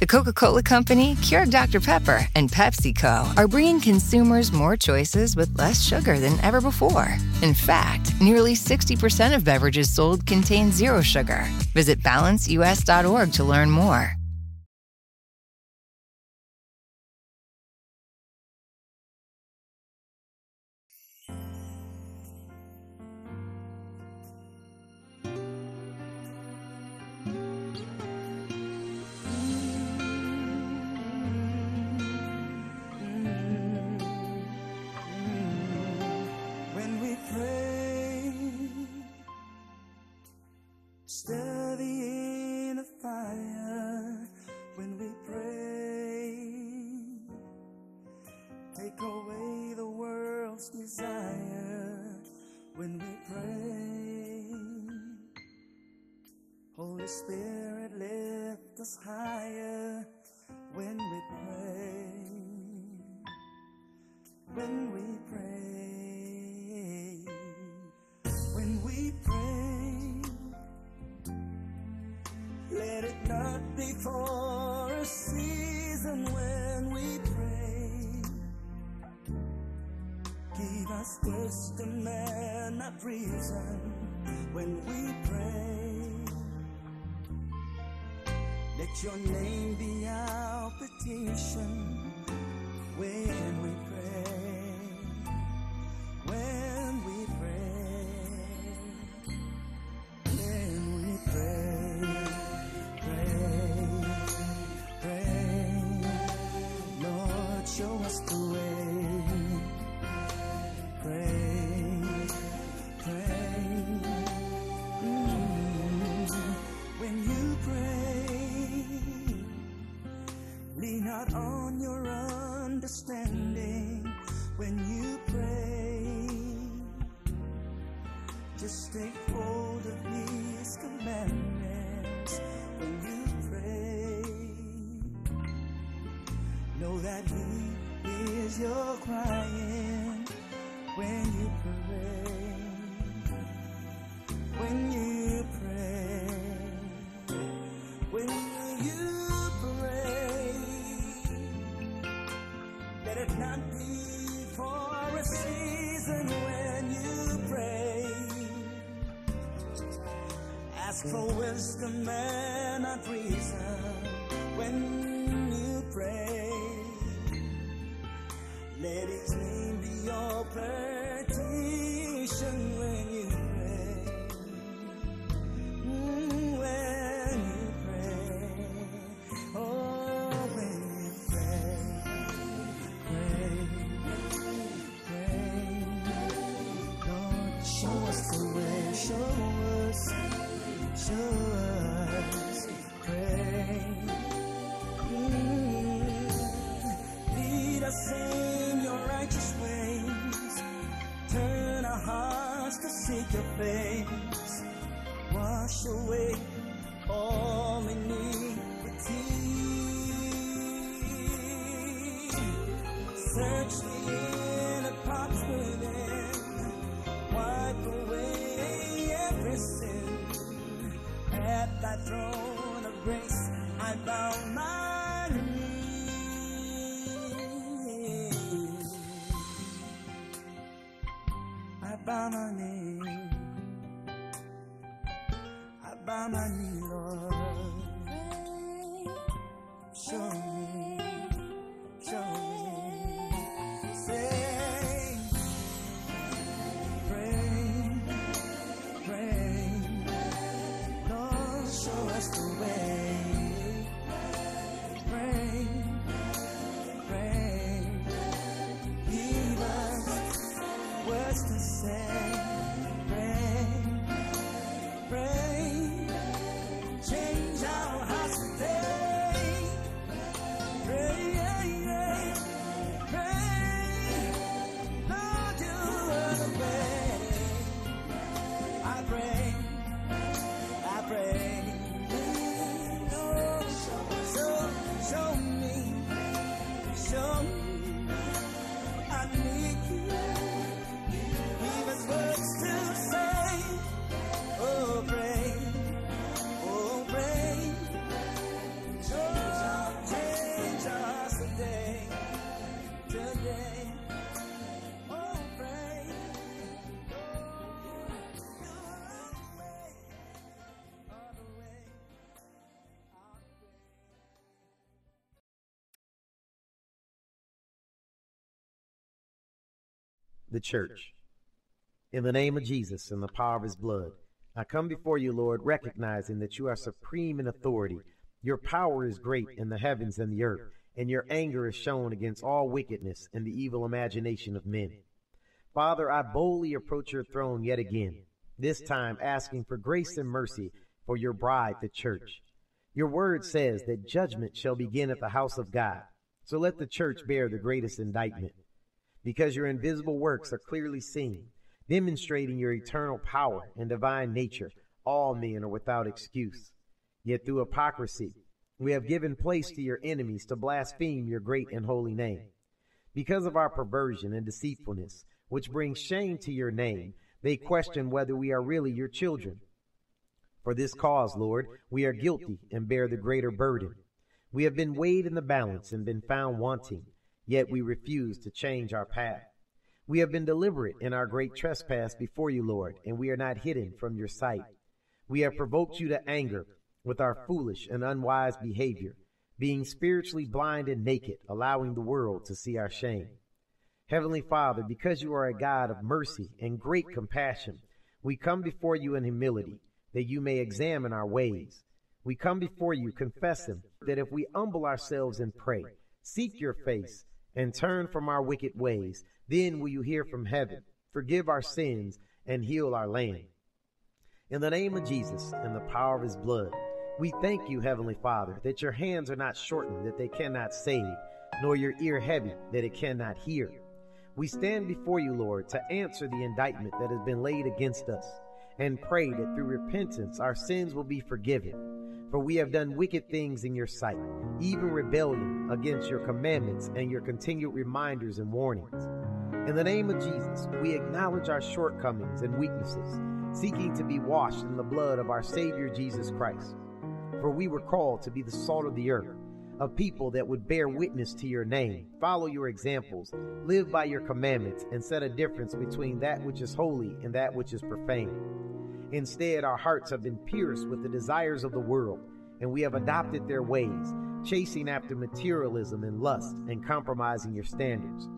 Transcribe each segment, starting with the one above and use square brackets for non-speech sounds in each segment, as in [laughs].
The Coca Cola Company, Keurig Dr. Pepper, and PepsiCo are bringing consumers more choices with less sugar than ever before. In fact, nearly 60% of beverages sold contain zero sugar. Visit balanceus.org to learn more. Is your crying when you pray. When you pray. When you pray. Let it not be for a season when you pray. Ask for wisdom and not reason when you pray. Let His name be your petition when you pray. Mm, when you pray. Oh, when you pray. Lord, show us the way, show us, show us, away the church. In the name of Jesus and the power of his blood, I come before you, Lord, recognizing that you are supreme in authority. Your power is great in the heavens and the earth, and your anger is shown against all wickedness and the evil imagination of men. Father, I boldly approach your throne yet again, this time asking for grace and mercy for your bride, the church. Your word says that judgment shall begin at the house of God. So let the church bear the greatest indictment. Because your invisible works are clearly seen, demonstrating your eternal power and divine nature, all men are without excuse. Yet through hypocrisy, we have given place to your enemies to blaspheme your great and holy name. Because of our perversion and deceitfulness, which brings shame to your name, they question whether we are really your children. For this cause, Lord, we are guilty and bear the greater burden. We have been weighed in the balance and been found wanting, yet we refuse to change our path. We have been deliberate in our great trespass before you, Lord, and we are not hidden from your sight. We have provoked you to anger with our foolish and unwise behavior, being spiritually blind and naked, allowing the world to see our shame. Heavenly Father, because you are a God of mercy and great compassion, we come before you in humility, that you may examine our ways. We come before you confessing that if we humble ourselves and pray, seek your face, and turn from our wicked ways, then will you hear from heaven, forgive our sins, and heal our land. In the name of Jesus and the power of his blood, we thank you, Heavenly Father, that your hands are not shortened, that they cannot save, nor your ear heavy, that it cannot hear. We stand before you, Lord, to answer the indictment that has been laid against us, and pray that through repentance our sins will be forgiven. For we have done wicked things in your sight, even rebellion against your commandments and your continued reminders and warnings. In the name of Jesus, we acknowledge our shortcomings and weaknesses, seeking to be washed in the blood of our Savior Jesus Christ. For we were called to be the salt of the earth, a people that would bear witness to your name, follow your examples, live by your commandments, and set a difference between that which is holy and that which is profane. Instead, our hearts have been pierced with the desires of the world, and we have adopted their ways, chasing after materialism and lust and compromising your standards.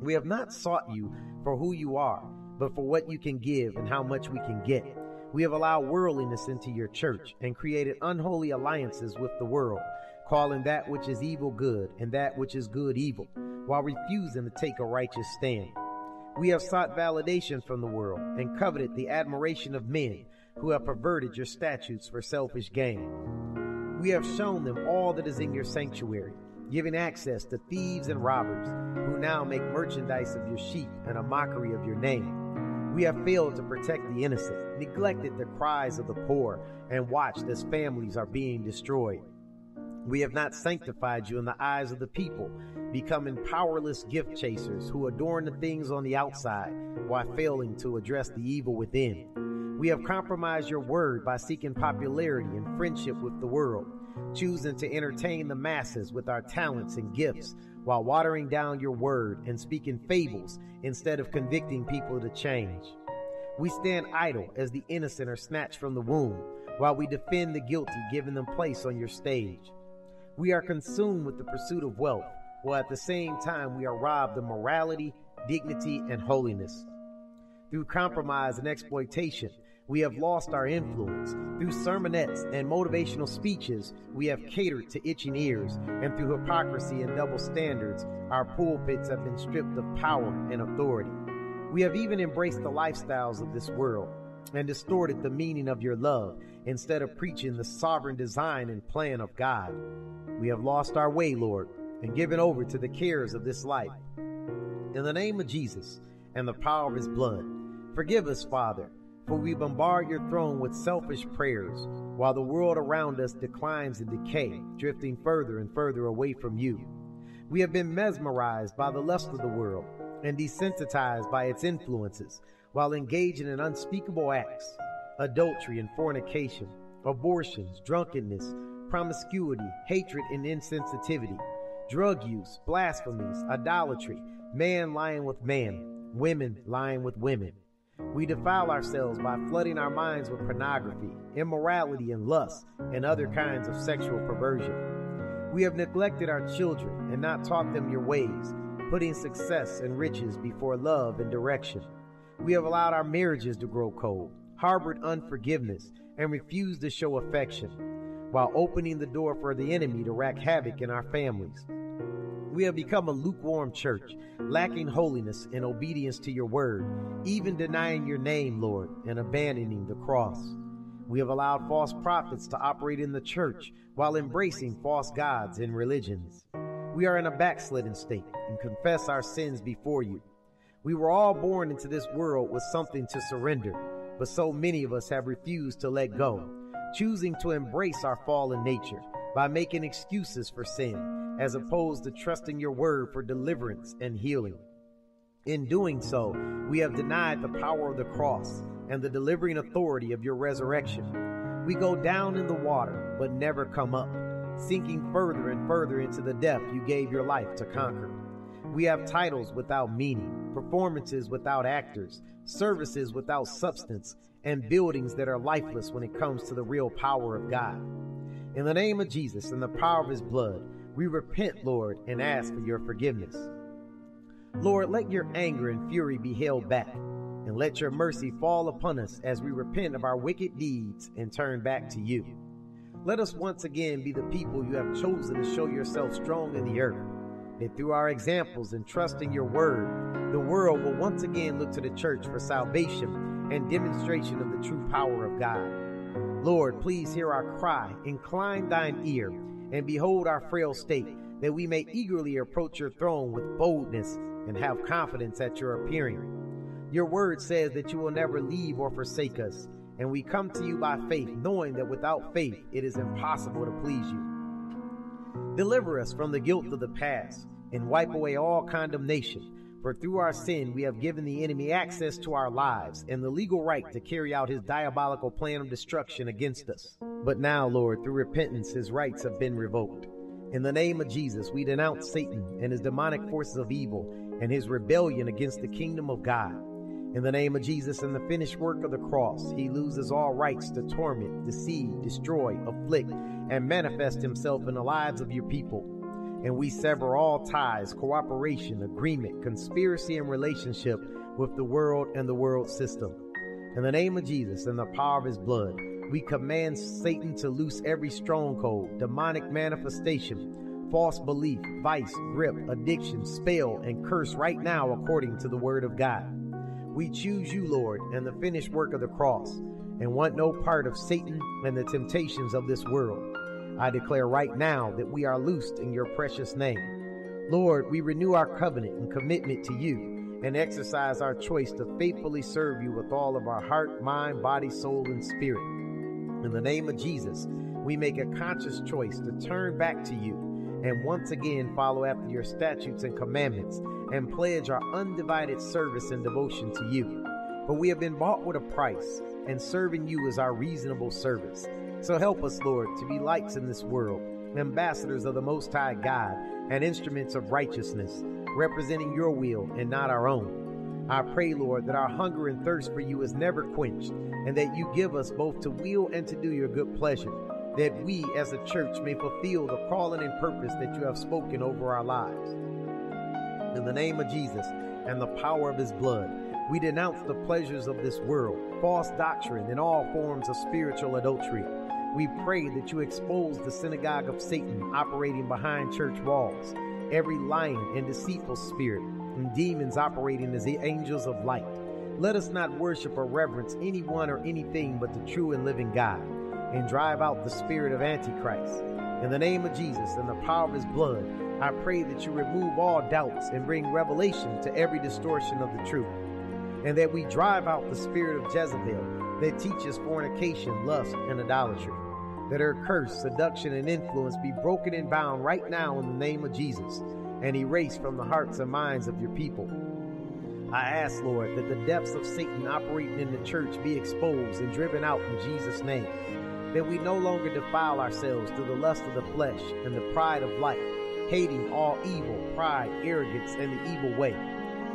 We have not sought you for who you are, but for what you can give and how much we can get. We have allowed worldliness into your church and created unholy alliances with the world, calling that which is evil good and that which is good evil, while refusing to take a righteous stand. We have sought validation from the world and coveted the admiration of men who have perverted your statutes for selfish gain. We have shown them all that is in your sanctuary, giving access to thieves and robbers who now make merchandise of your sheep and a mockery of your name. We have failed to protect the innocent, neglected the cries of the poor, and watched as families are being destroyed. We have not sanctified you in the eyes of the people, becoming powerless gift chasers who adorn the things on the outside while failing to address the evil within. We have compromised your word by seeking popularity and friendship with the world, choosing to entertain the masses with our talents and gifts while watering down your word and speaking fables instead of convicting people to change. We stand idle as the innocent are snatched from the womb while we defend the guilty, giving them place on your stage. We are consumed with the pursuit of wealth, while at the same time we are robbed of morality, dignity, and holiness. Through compromise and exploitation, we have lost our influence. Through sermonettes and motivational speeches, we have catered to itching ears. And through hypocrisy and double standards, our pulpits have been stripped of power and authority. We have even embraced the lifestyles of this world and distorted the meaning of your love instead of preaching the sovereign design and plan of God. We have lost our way, Lord, and given over to the cares of this life. In the name of Jesus and the power of his blood, forgive us, Father, for we bombard your throne with selfish prayers while the world around us declines and decay, drifting further and further away from you. We have been mesmerized by the lust of the world and desensitized by its influences while engaging in unspeakable acts, adultery and fornication, abortions, drunkenness, promiscuity, hatred and insensitivity, drug use, blasphemies, idolatry, man lying with man, women lying with women. We defile ourselves by flooding our minds with pornography, immorality, and lust, and other kinds of sexual perversion. We have neglected our children and not taught them your ways, putting success and riches before love and direction. We have allowed our marriages to grow cold, harbored unforgiveness, and refused to show affection, while opening the door for the enemy to wreak havoc in our families. We have become a lukewarm church, lacking holiness and obedience to your word, even denying your name, Lord, and abandoning the cross. We have allowed false prophets to operate in the church while embracing false gods and religions. We are in a backslidden state and confess our sins before you. We were all born into this world with something to surrender, but so many of us have refused to let go, choosing to embrace our fallen nature by making excuses for sin, as opposed to trusting your word for deliverance and healing. In doing so, we have denied the power of the cross and the delivering authority of your resurrection. We go down in the water, but never come up, sinking further and further into the depth you gave your life to conquer. We have titles without meaning, performances without actors, services without substance, and buildings that are lifeless when it comes to the real power of God. In the name of Jesus and the power of his blood, we repent, Lord, and ask for your forgiveness. Lord, let your anger and fury be held back, and let your mercy fall upon us as we repent of our wicked deeds and turn back to you. Let us once again be the people you have chosen to show yourself strong in the earth, that through our examples and trusting your word, the world will once again look to the church for salvation and demonstration of the true power of God. Lord, please hear our cry, incline thine ear, and behold our frail state, that we may eagerly approach your throne with boldness and have confidence at your appearing. Your word says that you will never leave or forsake us, and we come to you by faith, knowing that without faith it is impossible to please you. Deliver us from the guilt of the past and wipe away all condemnation. For through our sin, we have given the enemy access to our lives and the legal right to carry out his diabolical plan of destruction against us. But now, Lord, through repentance, his rights have been revoked. In the name of Jesus, we denounce Satan and his demonic forces of evil and his rebellion against the kingdom of God. In the name of Jesus and the finished work of the cross, he loses all rights to torment, deceive, destroy, afflict, and manifest himself in the lives of your people. And we sever all ties, cooperation, agreement, conspiracy, and relationship with the world and the world system. In the name of Jesus and the power of his blood, we command Satan to loose every stronghold, demonic manifestation, false belief, vice, grip, addiction, spell, and curse right now according to the word of God. We choose you, Lord, and the finished work of the cross, and want no part of Satan and the temptations of this world. I declare right now that we are loosed in your precious name. Lord, we renew our covenant and commitment to you and exercise our choice to faithfully serve you with all of our heart, mind, body, soul, and spirit. In the name of Jesus, we make a conscious choice to turn back to you and once again follow after your statutes and commandments and pledge our undivided service and devotion to you. For we have been bought with a price, and serving you is our reasonable service. So help us, Lord, to be lights in this world, ambassadors of the Most High God, and instruments of righteousness, representing your will and not our own. I pray, Lord, that our hunger and thirst for you is never quenched, and that you give us both to will and to do your good pleasure that we as a church may fulfill the calling and purpose that you have spoken over our lives. In the name of Jesus and the power of his blood, we denounce the pleasures of this world, false doctrine, and all forms of spiritual adultery. We pray that you expose the synagogue of Satan operating behind church walls, every lying and deceitful spirit, and demons operating as the angels of light. Let us not worship or reverence anyone or anything but the true and living God and drive out the spirit of Antichrist. In the name of Jesus and the power of his blood, I pray that you remove all doubts and bring revelation to every distortion of the truth. And that we drive out the spirit of Jezebel that teaches fornication, lust, and idolatry. That her curse, seduction, and influence be broken and bound right now in the name of Jesus and erased from the hearts and minds of your people. I ask, Lord, that the depths of Satan operating in the church be exposed and driven out in Jesus' name that we no longer defile ourselves through the lust of the flesh and the pride of life, hating all evil, pride, arrogance, and the evil way.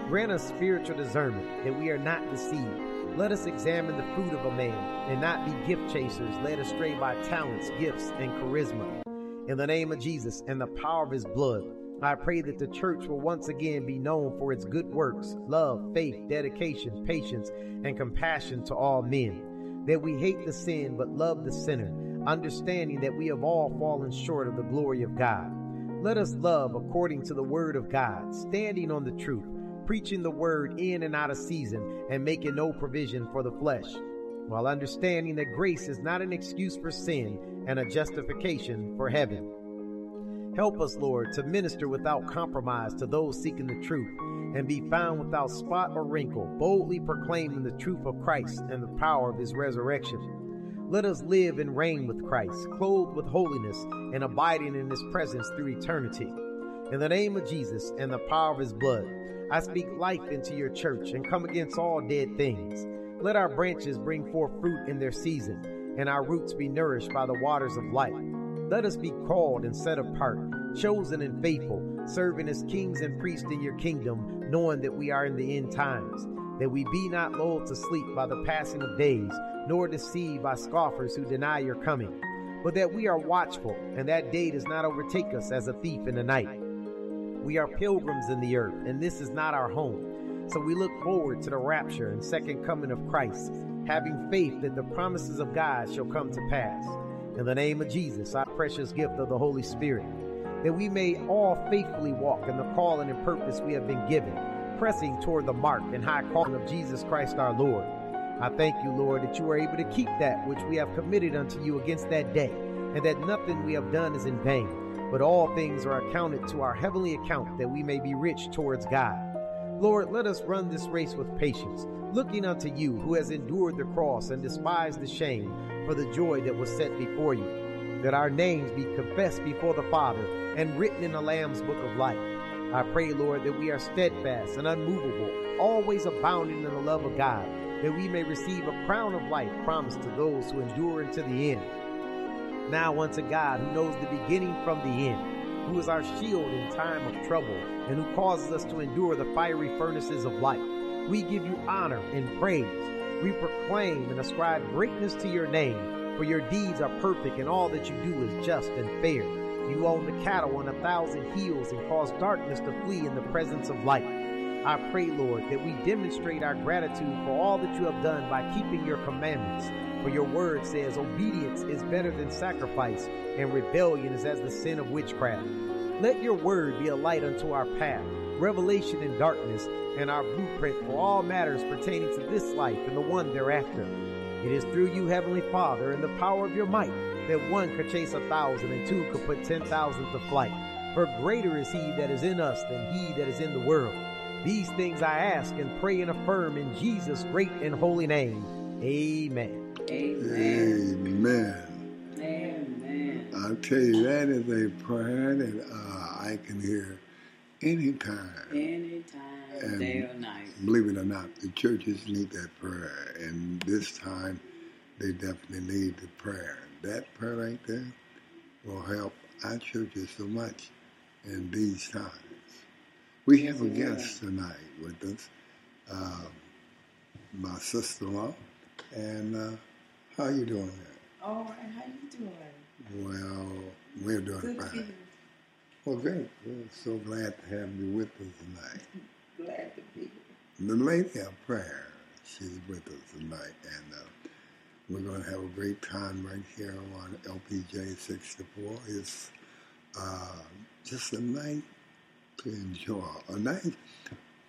Grant us spiritual discernment that we are not deceived. Let us examine the fruit of a man and not be gift chasers led astray by talents, gifts, and charisma. In the name of Jesus and the power of his blood, I pray that the church will once again be known for its good works, love, faith, dedication, patience, and compassion to all men. That we hate the sin but love the sinner, understanding that we have all fallen short of the glory of God. Let us love according to the word of God, standing on the truth, preaching the word in and out of season, and making no provision for the flesh, while understanding that grace is not an excuse for sin and a justification for heaven. Help us, Lord, to minister without compromise to those seeking the truth and be found without spot or wrinkle, boldly proclaiming the truth of Christ and the power of his resurrection. Let us live and reign with Christ, clothed with holiness and abiding in his presence through eternity. In the name of Jesus and the power of his blood, I speak life into your church and come against all dead things. Let our branches bring forth fruit in their season, and our roots be nourished by the waters of life. Let us be called and set apart, chosen and faithful, serving as kings and priests in your kingdom, knowing that we are in the end times. That we be not lulled to sleep by the passing of days, nor deceived by scoffers who deny your coming, but that we are watchful, and that day does not overtake us as a thief in the night. We are pilgrims in the earth, and this is not our home. So we look forward to the rapture and second coming of Christ, having faith that the promises of God shall come to pass. In the name of Jesus, our precious gift of the Holy Spirit, that we may all faithfully walk in the calling and purpose we have been given, pressing toward the mark and high calling of Jesus Christ our Lord. I thank you, Lord, that you are able to keep that which we have committed unto you against that day, and that nothing we have done is in vain, but all things are accounted to our heavenly account, that we may be rich towards God. Lord, let us run this race with patience, looking unto you, who has endured the cross and despised the shame, for the joy that was set before you, that our names be confessed before the Father and written in the Lamb's book of life. I pray, Lord, that we are steadfast and unmovable, always abounding in the love of God, that we may receive a crown of life promised to those who endure unto the end. Now unto God, who knows the beginning from the end, who is our shield in time of trouble, and who causes us to endure the fiery furnaces of life, we give you honor and praise. We proclaim and ascribe greatness to your name, for your deeds are perfect, and all that you do is just and fair. You own the cattle on a thousand hills and cause darkness to flee in the presence of light. I pray, Lord, that we demonstrate our gratitude for all that you have done by keeping your commandments. For your word says, Obedience is better than sacrifice, and rebellion is as the sin of witchcraft. Let your word be a light unto our path, revelation in darkness, and our blueprint for all matters pertaining to this life and the one thereafter. It is through you, Heavenly Father, and the power of your might, that one could chase a thousand and two could put ten thousand to flight. For greater is he that is in us than he that is in the world. These things I ask and pray and affirm in Jesus' great and holy name. Amen. Amen. Amen. I'll tell you, that is a prayer that uh, I can hear anytime. Anytime, And day or night. Believe it or not, the churches need that prayer. And this time, they definitely need the prayer. That prayer right there will help our churches so much in these times. We have a guest tonight with us, um, my sister-in-law. And uh, how you doing there? All right, how you doing? Well, we're doing Good to fine. Well, great. We're so glad to have you with us tonight. [laughs] glad to be here. The lady of prayer, she's with us tonight, and uh, we're going to have a great time right here on LPJ 64. It's uh, just a night to enjoy. A night.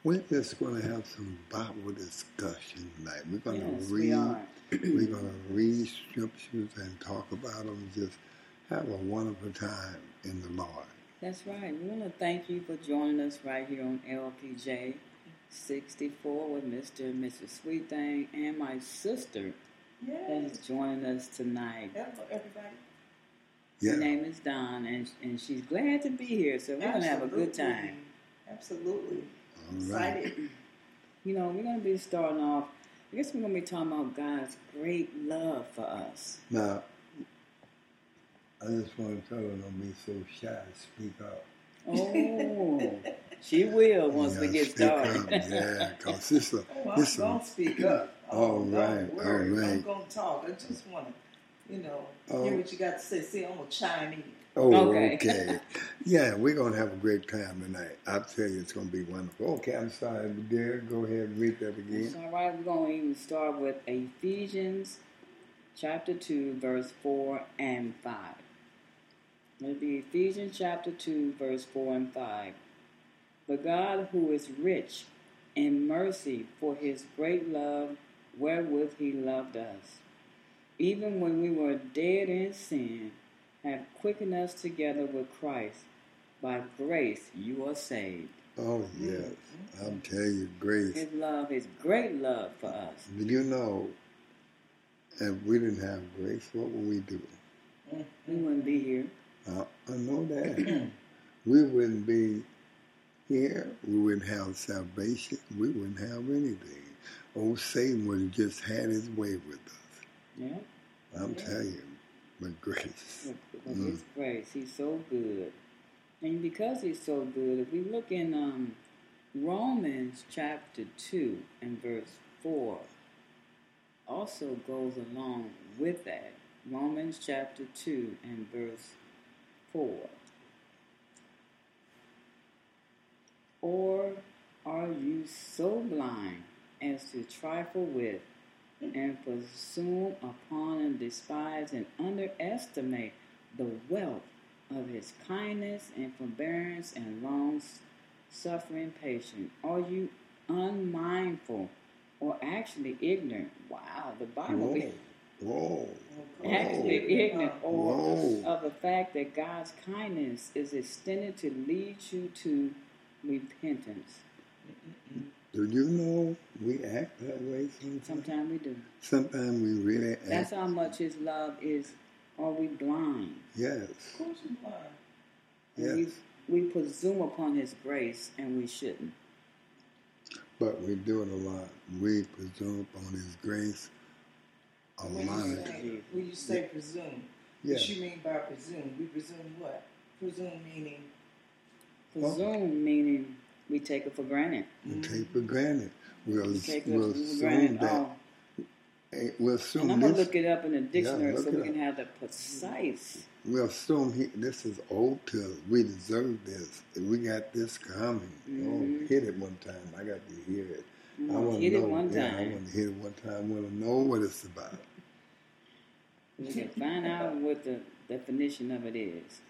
We're just going to have some Bible discussion tonight. We're going to Yes, read. We are. going to read scriptures and talk about them. Just have a wonderful time in the Lord. That's right. We want to thank you for joining us right here on LPJ 64 with Mr. and Mrs. Sweet Thing and my sister that Yes. is joining us tonight. Hello, everybody. Yeah. Her name is Dawn, and, and she's glad to be here, so we're going to have a good time. Absolutely. All right. Excited. You know, we're going to be starting off, I guess we're going to be talking about God's great love for us. Now, I just want to tell her don't be so shy. Speak up. Oh, she will [laughs] once we Yeah, get speak started. up. Yeah, because sister, Oh, I'm listen. going to speak up. All Oh, right, don't worry. all right. I'm going to talk. I just want to, you know, Oh. hear what you got to say. See, I'm going to chime in. Oh, Okay. okay. yeah, we're gonna have a great time tonight. I tell you, it's gonna be wonderful. Okay, I'm sorry, Derek. Go ahead and read that It's again. all right. We're going to even start with Ephesians chapter 2, verse 4 and 5. It'll be Ephesians chapter 2, verse 4 and 5. But God, who is rich in mercy for his great love wherewith he loved us, even when we were dead in sin, have quickened us together with Christ. By grace you are saved. Oh yes, I'm telling you, Grace. His love, his great love for us. Do you know? If we didn't have grace, what would we do? We wouldn't be here. Uh, I know that. [clears throat] we wouldn't be here. We wouldn't have salvation. We wouldn't have anything. Old Satan would have just had his way with us. Yeah. I'm telling you, but grace. with, with His grace. He's so good. And because He's so good, if we look in um, Romans chapter 2 and verse 4, also goes along with that. Romans chapter 2 and verse 4. Or are you so blind as to trifle with and presume upon and despise and underestimate the wealth of his kindness and forbearance and long suffering patience? Are you unmindful or actually ignorant? Wow, the Bible Whoa, is whoa, actually ignorant or Whoa. of the fact that God's kindness is extended to lead you to repentance. Do you know we act that way sometimes? Sometimes we do. Sometimes we really act. That's how much His love is. Are we blind? yes, Of course we are. And yes. We, we presume upon His grace, and we shouldn't. But we do it a lot. We presume upon His grace a When lot. you say, when you say presume, Yeah. what you mean by presume? We presume what? Presume meaning Presume meaning we take it for granted. We take for granted. We'll, We take it we'll for assume granted. that. Oh, We'll assume and I'm gonna this. look it up in the dictionary look so we can have the precise. We'll assume he, this is owed to us. We deserve this. We got this coming. Mhm. Oh, hit it one time. I got to hear it. You I want hit to it know. one yeah, I want to hit it one time. I want to know what it's about. We can find out what the definition of it is.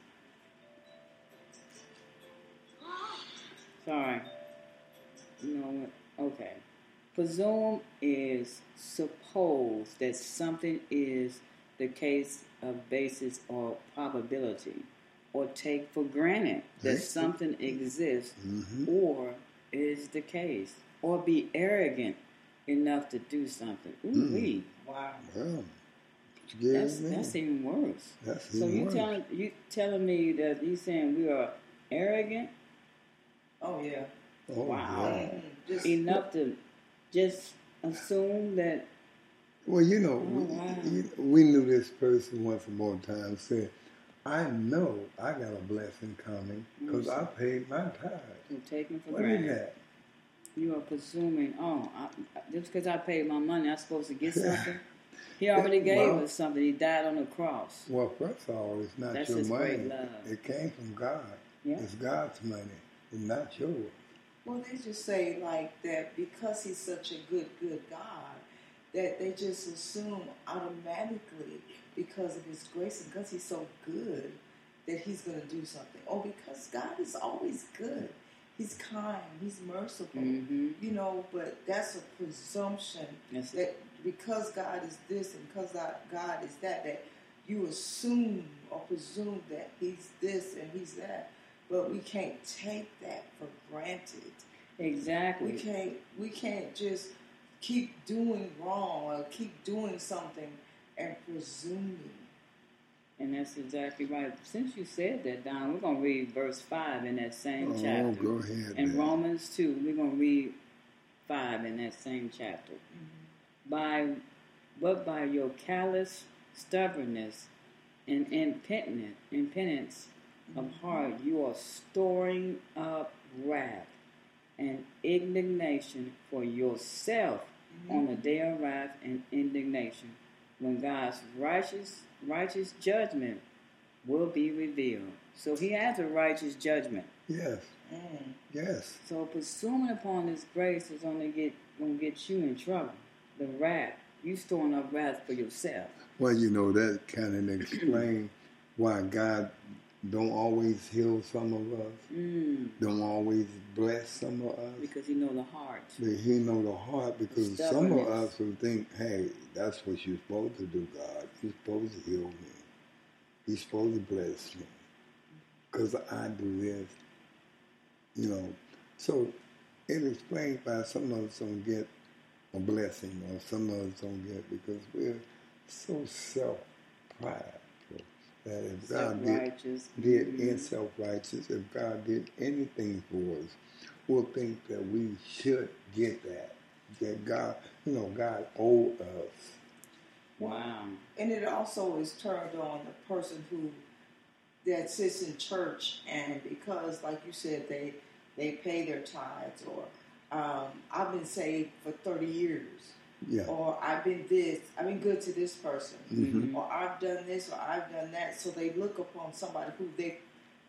Sorry. You know what? Okay. Presume is suppose that something is the case of basis or probability, or take for granted that something exists Mhm. or is the case, or be arrogant enough to do something. Ooh Mm. wee. wow. That's that's even worse. That's So even you worse. telling you telling me that you saying we are arrogant Oh yeah. Oh, Wow. yeah. Mm, Just enough to just assume that Well, you know, Oh, we, wow. you, we knew this person once upon a time said, I know I got a blessing coming because I paid my tithes. you're taking for What is granted. that? You are presuming, oh, I, just because I paid my money, I'm supposed to get [laughs] something. He already gave Well- us something. He died on the cross. Well, first of all, it's not That's your His great money. love. It came from God. Yeah. It's God's money. It's not sure. well, they just say like that because he's such a good, good God, that they just assume automatically because of his grace and because he's so good that he's going to do something. Or because God is always good. He's kind. He's merciful. hmm You know, but that's a presumption it. that because God is this and because God is that, that you assume or presume that He's this and He's that. But we can't take that for granted. Exactly. We can't we can't just keep doing wrong or keep doing something and presuming. And that's exactly right. Since you said that, Dawn, we're going to read verse 5 in that same Oh, chapter. go ahead. In then. Romans 2, we're going to read 5 in that same chapter. Mm-hmm. By But by your callous stubbornness and impenitence, impenitence of heart, you are storing up wrath and indignation for yourself on the day of wrath and indignation when God's righteous righteous judgment will be revealed. So he has a righteous judgment. Yes, Mm. yes. So presuming upon this grace is only get gonna get you in trouble. The wrath. You storing up wrath for yourself. Well, you know that kind of explain why God don't always heal some of us, Mm, don't always bless some of us. because he know the heart. But he know the heart because some of us will think, hey, that's what you're supposed to do, God. You're supposed to heal me. You're supposed to bless me. Because I do this. You know. So it explains why some of us don't get a blessing or some of us don't get because we're so self prideful that if God did Self-righteous. did in self righteous, if God did anything for us, we'll think that we should get that. That God, you know, God owe us. Wow. And it also is turned on the person who that sits in church and because, like you said, they they pay their tithes or um, I've been saved for thirty years Yeah. or I've been this, I've been good to this person Mhm. or I've done this or I've done that. So they look upon somebody who they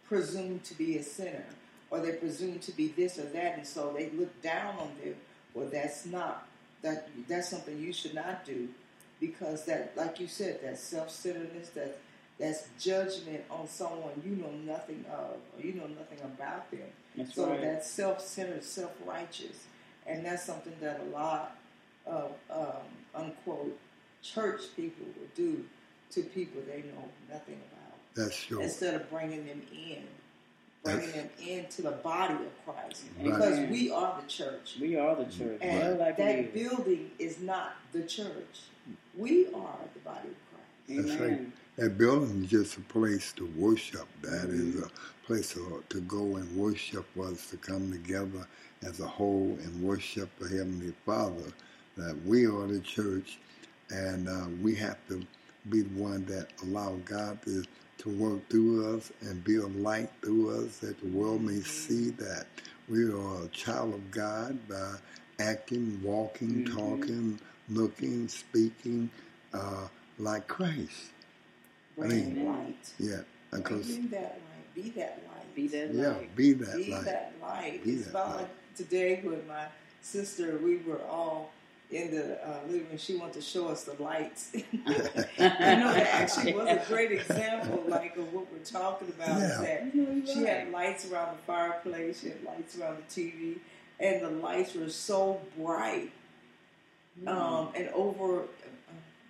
presume to be a sinner or they presume to be this or that, and so they look down on them. Well, that's not that. That's something you should not do because that, like you said, that self-centeredness, that that's judgment on someone you know nothing of or you know nothing about them. That's so right. that's self-centered, self-righteous, and that's something that a lot of um, unquote church people will do to people they know nothing about That's sure. instead of bringing them in, bringing them into the body of Christ. Right. Because Amen. we are the church. we are the church. And Well, like that building is not the church. We are the body of Christ. That's right. Amen. That building is just a place to worship. That is a place to, to go and worship was to come together as a whole and worship the Heavenly Father. That we are the church, and uh, we have to be the one that allow God to, to work through us and be a light through us, that the world may see that we are a child of God by acting, walking, Mhm. talking, looking, speaking uh, like Christ. Bring mean, light. Yeah, because Bring that light. Be that light. Be that yeah, light. be that Be light. that light. Be it's that about light. like today with my sister, we were all in the uh, living room. She wanted to show us the lights. [laughs] [laughs] you know, that actually was a great example, like of what we're talking about. is That You know, she had lights around the fireplace. She had lights around the TV, and the lights were so bright Mm-hmm. um, and over uh,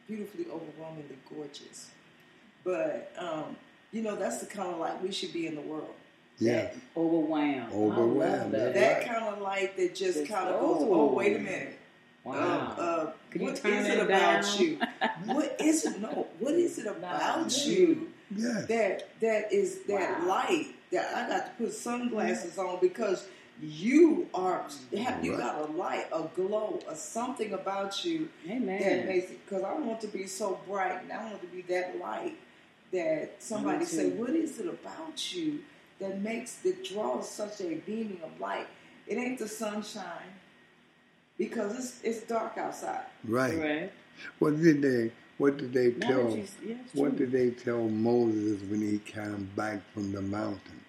beautifully overwhelmingly gorgeous. But um, you know, that's the kind of light we should be in the world. Yeah, Overwhelmed. Overwhelmed, that. That right. kind of light that just Just- kind of goes, oh. oh, wait a minute. Wow. Uh, uh, Could you turn is it about down? you? [laughs] What is it? No, what is it about About you yeah, that that is that Wow. light that I got to put sunglasses on because you are have you Right. got a light, a glow, a something about you that makes it because I want to be so bright and I want to be that light that somebody say. What is it about you that makes that draws such a beaming of light? It ain't the sunshine because it's it's dark outside. right. Correct. What did they? What did they Now tell? yeah, What did they tell Moses when he came back from the mountain?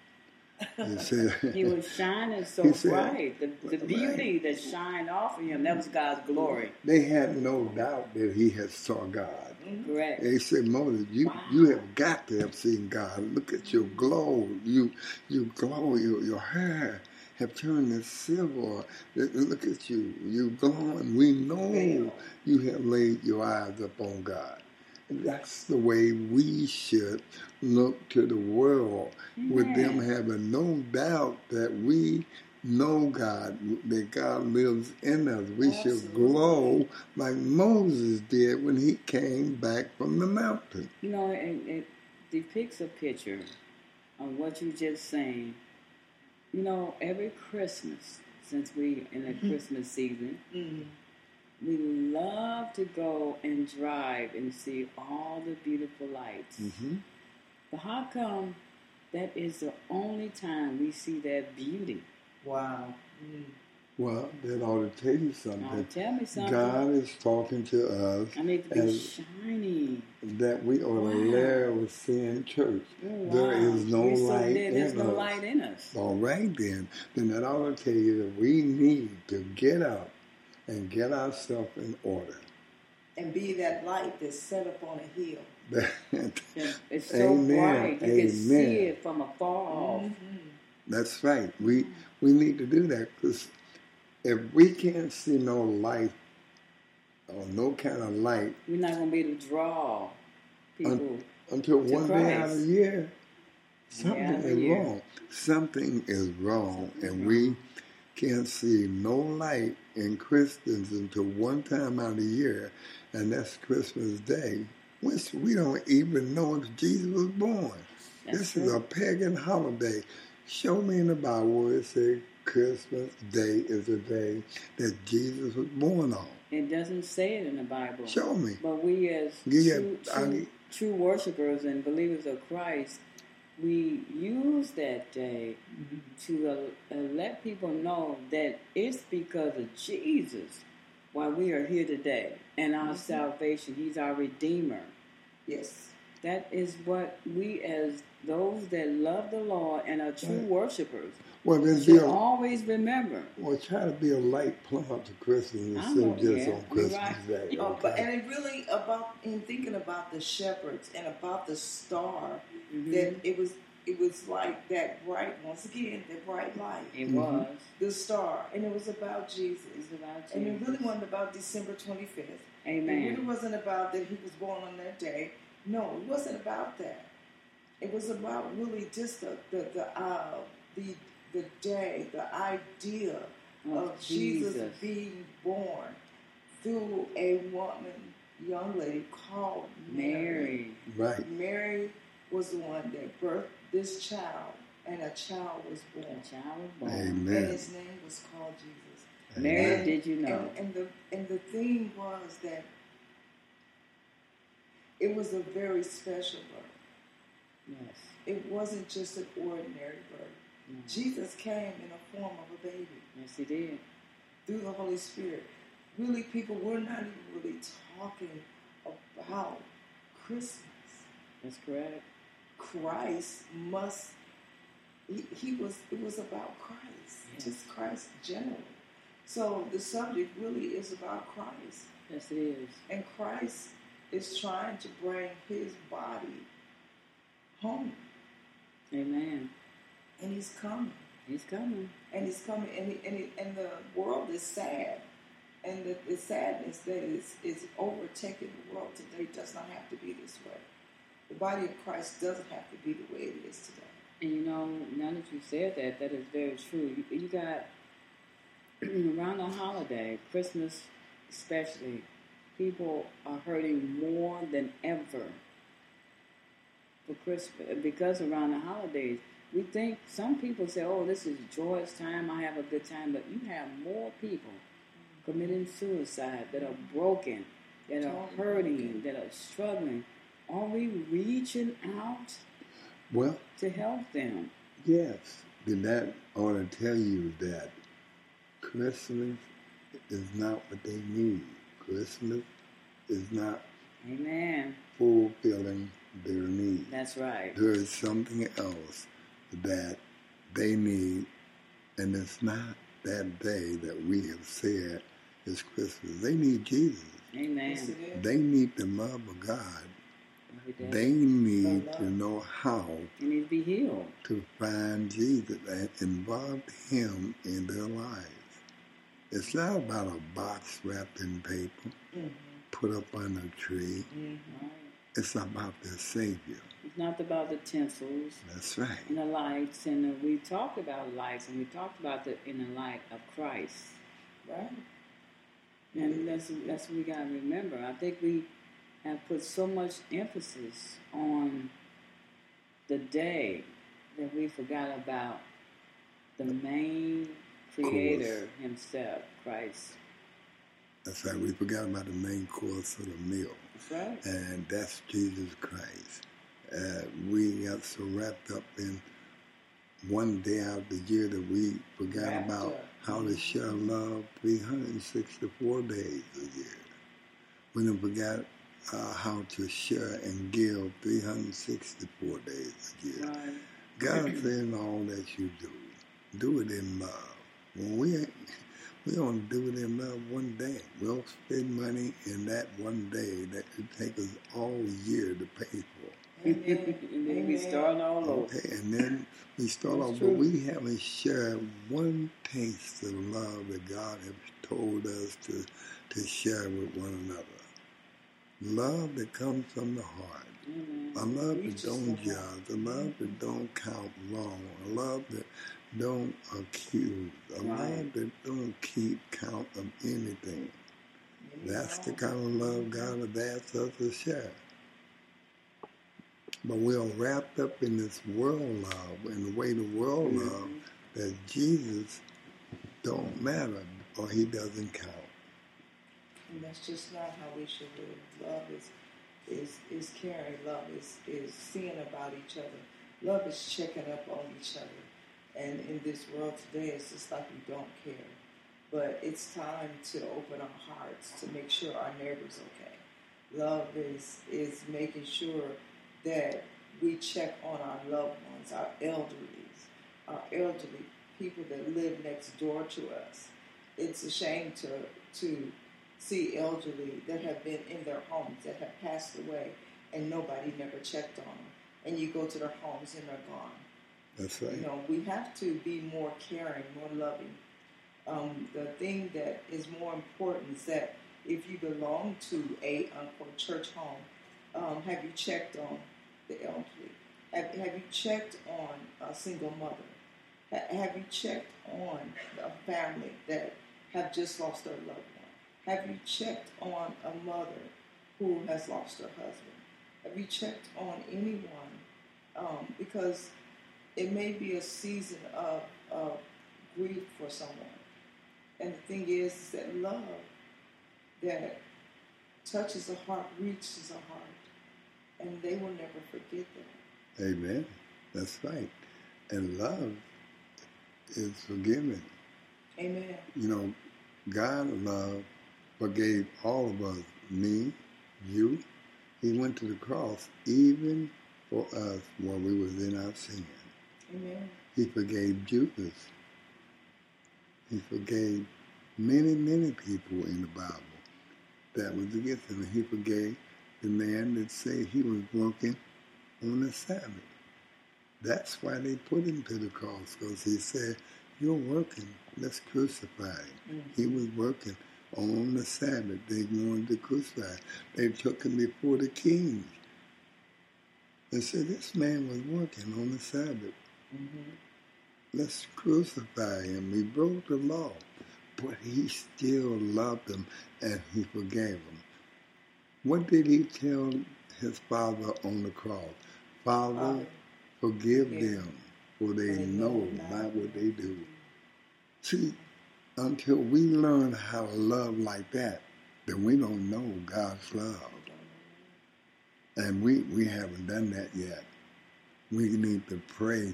He [laughs] said, He was shining so [laughs] He said- bright. The, the beauty that shined off of him, that was God's glory. they had no doubt that he had saw God. Mm-hmm. Correct. They said, Moses, you, Wow. you have got to have seen God. Look at your glow. You you glow. Your, your hair have turned to silver. Look at you. You glowing. We know you have laid your eyes upon God. That's the way we should look to the world, with them having no doubt that we know God, that God lives in us. We should glow like Moses did when he came back from the mountain. You know, it, it depicts a picture of what you just saying. You know, every Christmas, since we in the Christmas season, Mm. we love to go and drive and see all the beautiful lights. Mm-hmm. But how come that is the only time we see that beauty? Wow. Mm. Well, that ought to tell you Now, something. tell me something. God is talking to us I need to be shiny. that we ought to Wow. live sin church. Oh, wow. is no We're so light dead, There's in no us. light in us. All right, then. Then that ought to tell you that we need to get up and get ourselves in order. And be that light that's set up on a hill. [laughs] It's so Amen. bright. You can see it from afar off. That's right. We we need to do that because if we can't see no light or no kind of light We're not going to be able to draw people. until To one day out of Christ. the year, something the is wrong. Something is wrong, and we can't see no light in Christians until one time out of the year, and that's Christmas Day. Which we don't even know if Jesus was born. That's this is a pagan holiday. Show me in the Bible where it says Christmas Day is the day that Jesus was born on. It doesn't say it in the Bible. Show me. But we, as Yeah, true, I- true, true worshipers and believers of Christ, we use that day to uh, uh, let people know that it's because of Jesus why we are here today and our salvation. He's our Redeemer. Yes. That is what we, as those that love the Lord and are true Right. worshipers, Well, then be a, always remember. well, try to be a light plump to Christmas I instead know, of just on Christmas right. Day. Oh, but okay? and it really about in thinking about the shepherds and about the star Mhm. that it was it was like that bright once again that bright light It Mhm. was. the star and it was about Jesus It's about and it really wasn't about December 25th Amen. it really wasn't about that he was born on that day no it wasn't about that it was about really just the the the uh, the, the day the idea Of of Jesus Jesus. being born through a woman, young lady called Mary. Mary. right. Mary was the one that birthed this child, and a child was The born. child was born. And his name was called Jesus. Mary, And- did you know? And, and the and the thing was that it was a very special birth. yes. It wasn't just an ordinary birth. Jesus came in the form of a baby. Yes, he did. through the Holy Spirit. Really, people, we're not even really talking about Christmas. That's correct. Christ must, he, he was, it was about Christ, Yes. just Christ generally. So the subject really is about Christ. Yes, it is. And Christ is trying to bring his body home. Amen. And he's coming. He's coming. and he's coming, and he, and, he, and the world is sad, and the, the sadness that is is overtaking the world today does not have to be this way. The body of Christ doesn't have to be the way it is today. And you know, now that you said that, that is very true. You, you got [clears throat] around the holiday, Christmas especially, people are hurting more than ever for Christmas because around the holidays. We think some people say, "Oh, this is joyous time. I have a good time," but you have more people committing suicide that are broken, that are hurting, that are struggling. Are we reaching out Well, to help them? yes. Then that ought to tell you that Christmas is not what they need. Christmas is not Amen. fulfilling their need. That's right. There is something else that they need, and it's not that day that we have said is Christmas. They need Jesus. Amen. Yes, it is. They need the love of God. They need to know how They need to be healed. to find Jesus and involve Him in their lives. It's not about a box wrapped in paper, Mhm. put up on a tree. Right? It's about their Savior. It's not about the tinsels That's right. and the lights, and uh, we talked about lights, and we talked about the in the light of Christ, Right? and that's that's what we gotta remember. I think we have put so much emphasis on the day that we forgot about the main Creator Himself, Christ. That's right. We forgot about the main course of the meal. That's right. and that's Jesus Christ. Uh, we got so wrapped up in one day out of the year that we forgot Wrapped about up. how to share love 364 days a year. We done forgot uh, how to share and give 364 days a year. Right. God said all that you do, do it in love. When we ain't, [laughs] we don't do it in love one day. We'll spend money in that one day that could take us all year to pay for. Amen. and then we start all over. Okay, and then we start That's off, but we haven't shared one taste of love that God has told us to, to share with one another. Love that comes from the heart. Amen. A love that don't the judge, a love that mm-hmm. don't count wrong, a love that don't accuse, a Right. love that don't keep count of anything. That's the kind of love God has asked us to share. But we're wrapped up in this world love and the way the world Mm-hmm. love that Jesus don't matter or he doesn't count. And that's just not how we should live. Love is is is caring. Love is is seeing about each other. Love is checking up on each other. And in this world today, it's just like we don't care. But it's time to open our hearts to make sure our neighbor's okay. Love is is making sure that we check on our loved ones, our elderly, our elderly people that live next door to us. It's a shame to to see elderly that have been in their homes that have passed away and nobody never checked on them. And you go to their homes and they're gone. That's right. You know, we have to be more caring, more loving. Um, the thing that is more important is that if you belong to a unquote church home, um, have you checked on the elderly? Have, have you checked on a single mother? Ha- have you checked on a family that have just lost their loved one? Have you checked on a mother who has lost her husband? Have you checked on anyone? Um, because it may be a season of, of grief for someone. And the thing is, is that love that touches a heart reaches a heart. And they will never forget that. Amen. That's right. And love is forgiving. Amen. You know, God love forgave all of us, me, you. He went to the cross even for us while we was in our sin. Amen. He forgave Judas. He forgave many, many people in the Bible that was against him. He forgave the man that said he was working on the Sabbath. That's why they put him to the cross, because he said, You're working, let's crucify him. Mm-hmm. He was working on the Sabbath. They wanted to crucify him. They took him before the king. They said, This man was working on the Sabbath. Mm-hmm. Let's crucify him. He broke the law, but he still loved them and he forgave them. What did he tell his father on the cross? Father, Father, forgive forgive them, for they they know not not what they do. See, until we learn how to love like that, then we don't know God's love. And we, we haven't done that yet. We need to pray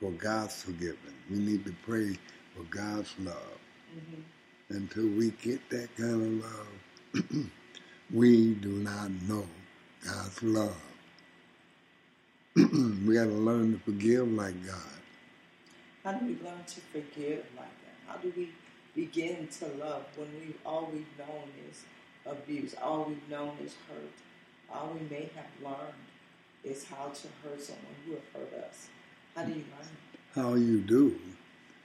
for God's forgiveness. We need to pray for God's love. Mm-hmm. Until we get that kind of love, [clears throat] we do not know God's love. [clears throat] we got to learn to forgive like God. How do we learn to forgive like that? How do we begin to love when we all we've known is abuse, all we've known is hurt, all we may have learned is how to hurt someone who have hurt us. How do you learn? How you do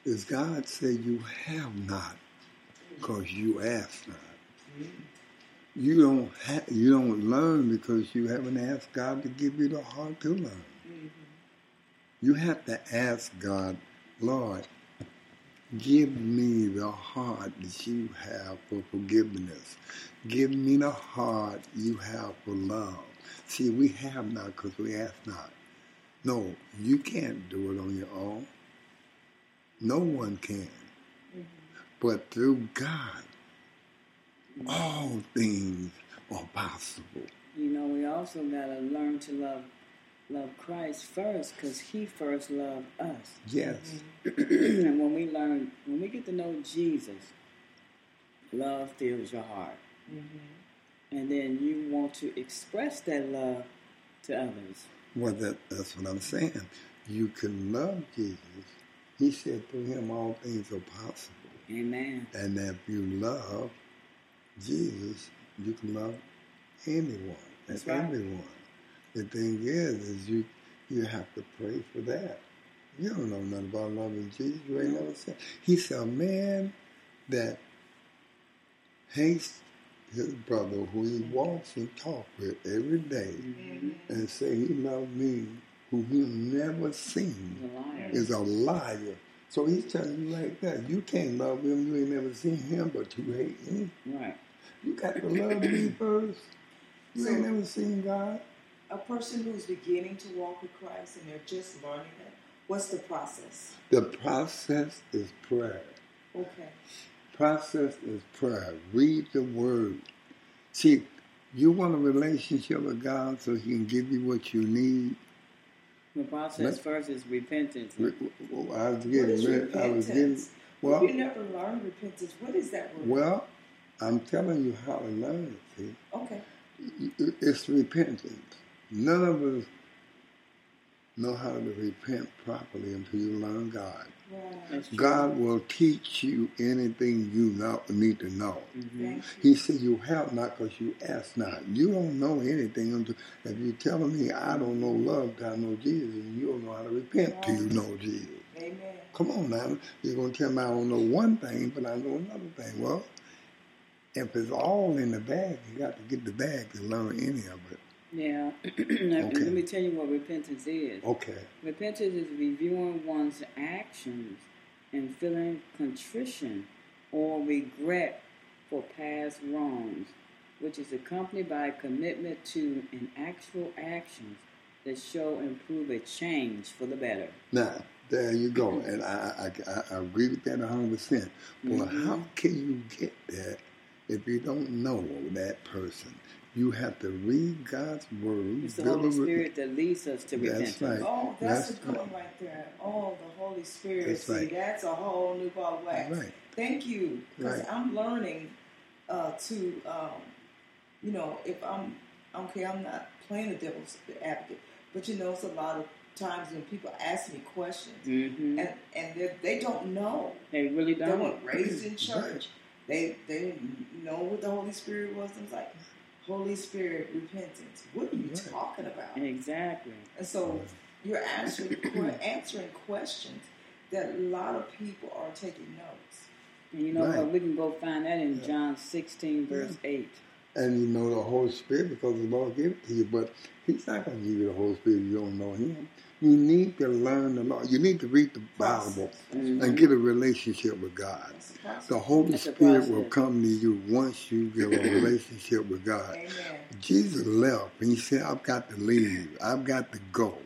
is God said you have not because you ask not. Mm. You don't ha- you don't learn because you haven't asked God to give you the heart to learn. Mm-hmm. You have to ask God, Lord, give me the heart that you have for forgiveness. Give me the heart you have for love. See, we have not because we ask not. No, you can't do it on your own. No one can. Mm-hmm. But through God, all things are possible. You know, we also got to learn to love love Christ first because He first loved us. Yes. Mm-hmm. [clears throat] and when we learn, when we get to know Jesus, love fills your heart. Mm-hmm. And then you want to express that love to others. Well, that, that's what I'm saying. You can love Jesus. He said through him all things are possible. Amen. And if you love Jesus, you can love anyone and That's right. everyone. The thing is, is you you have to pray for that. You don't know nothing about loving Jesus. You ain't never said. He said, a man that hates his brother who he walks and talks with every day and say he loves me who he never seen is a liar. So he's telling you like that. You can't love him. You ain't never seen him, but you hate me. Right. You got to love me [coughs] first. You ain't So- never seen God. A person who's beginning to walk with Christ and they're just learning it, what's the process? The process is prayer. Okay. Process is prayer. Read the word. See, you want a relationship with God so He can give you what you need. The process Let- first is repentance. Re- well, I was getting, re- I was getting. repentance? Well, you never learned repentance. What is that word? well, I'm telling you how to learn it. See, Okay. it's repentance. None of us know how to repent properly until you learn God. Right. That's true. God will teach you anything you know, need to know. Mhm. He said, You have not because you ask not. You don't know anything until, if you're telling me I don't know love till I know Jesus, and you don't know how to repent till you know Jesus. Amen. Come on now. You're going to tell me I don't know one thing, but I know another thing. Well, if it's all in the bag, you got to get the bag to learn any of it. Now, [clears throat] Okay. Let me tell you what repentance is. Okay. Repentance is reviewing one's actions and feeling contrition or regret for past wrongs, which is accompanied by a commitment to an actual actions that show and prove a change for the better. Now, there you go. And I, I, I, agree with that 100%. Well, Mhm. how can you get that if you don't know that person? You have to read God's word. It's the Holy a re- Spirit that leads us to That's repentance. right. Oh, that's, That's a good right. one right there. Oh, the Holy Spirit. That's See, right. that's a whole new ball of wax. Right. Thank you. Because Right. I'm learning uh, to, um, you know, if I'm, okay, I'm not playing the devil's advocate, but you know, it's a lot of times when people ask me questions hmm and, and they, they don't know. They really don't. They weren't raised in [clears throat] church. They they didn't know what the Holy Spirit was. And it's like, Holy Spirit, repentance. What are you Right. talking about? Exactly. And so you're answering que- [clears throat] answering questions that a lot of people are taking notes. And you know Right. what? We can go find that in Yeah. John 16, verse 8. And you know the Holy Spirit because the Lord gave it to you, but He's not going to give you the Holy Spirit if you don't know Him. You need to learn the law. You need to read the Bible Mhm. and get a relationship with God. The Holy That's Spirit will come to you once you get a [coughs] relationship with God. Amen. Jesus left and he said, I've got to leave. I've got to go.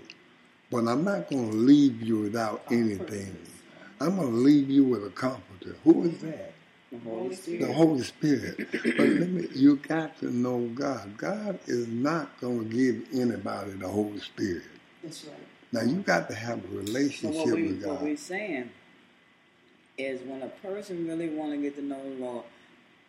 But I'm not going to leave you without anything. I'm going to leave you with a comforter. Who is that? The Holy Holy Spirit. The Holy Spirit. But let me, you got to know God. God is not going to give anybody the Holy Spirit. That's right. Now you got to have a relationship what, we, with what God. we're saying is when a person really want to get to know the Lord,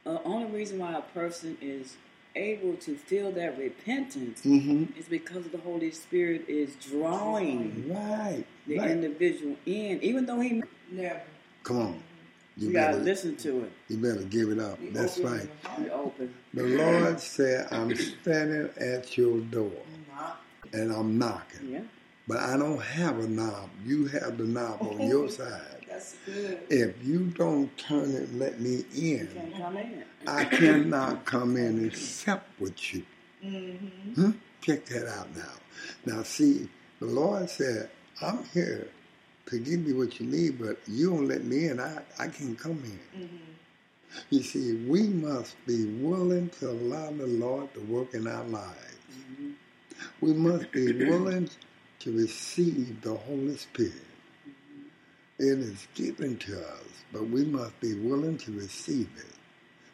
the only reason why a person is able to feel that repentance hmm is because the Holy Spirit is drawing Right. the right. individual in, even though he Never. Come on. you You gotta better, listen to it. you better give it up. You That's right. The Lord said, I'm standing at your door and I'm knocking. Yeah. But I don't have a knob. You have the knob on your [laughs] side. That's good. If you don't turn it and let me in, can't come in. I cannot come in except with you. Mm-hmm. Hmm? Check that out now. Now, see, the Lord said, I'm here to give you what you need, but you don't let me in. I, I can't come in. Mm-hmm. You see, we must be willing to allow the Lord to work in our lives. Mhm. We must be willing to receive the Holy Spirit. It is given to us, but we must be willing to receive it.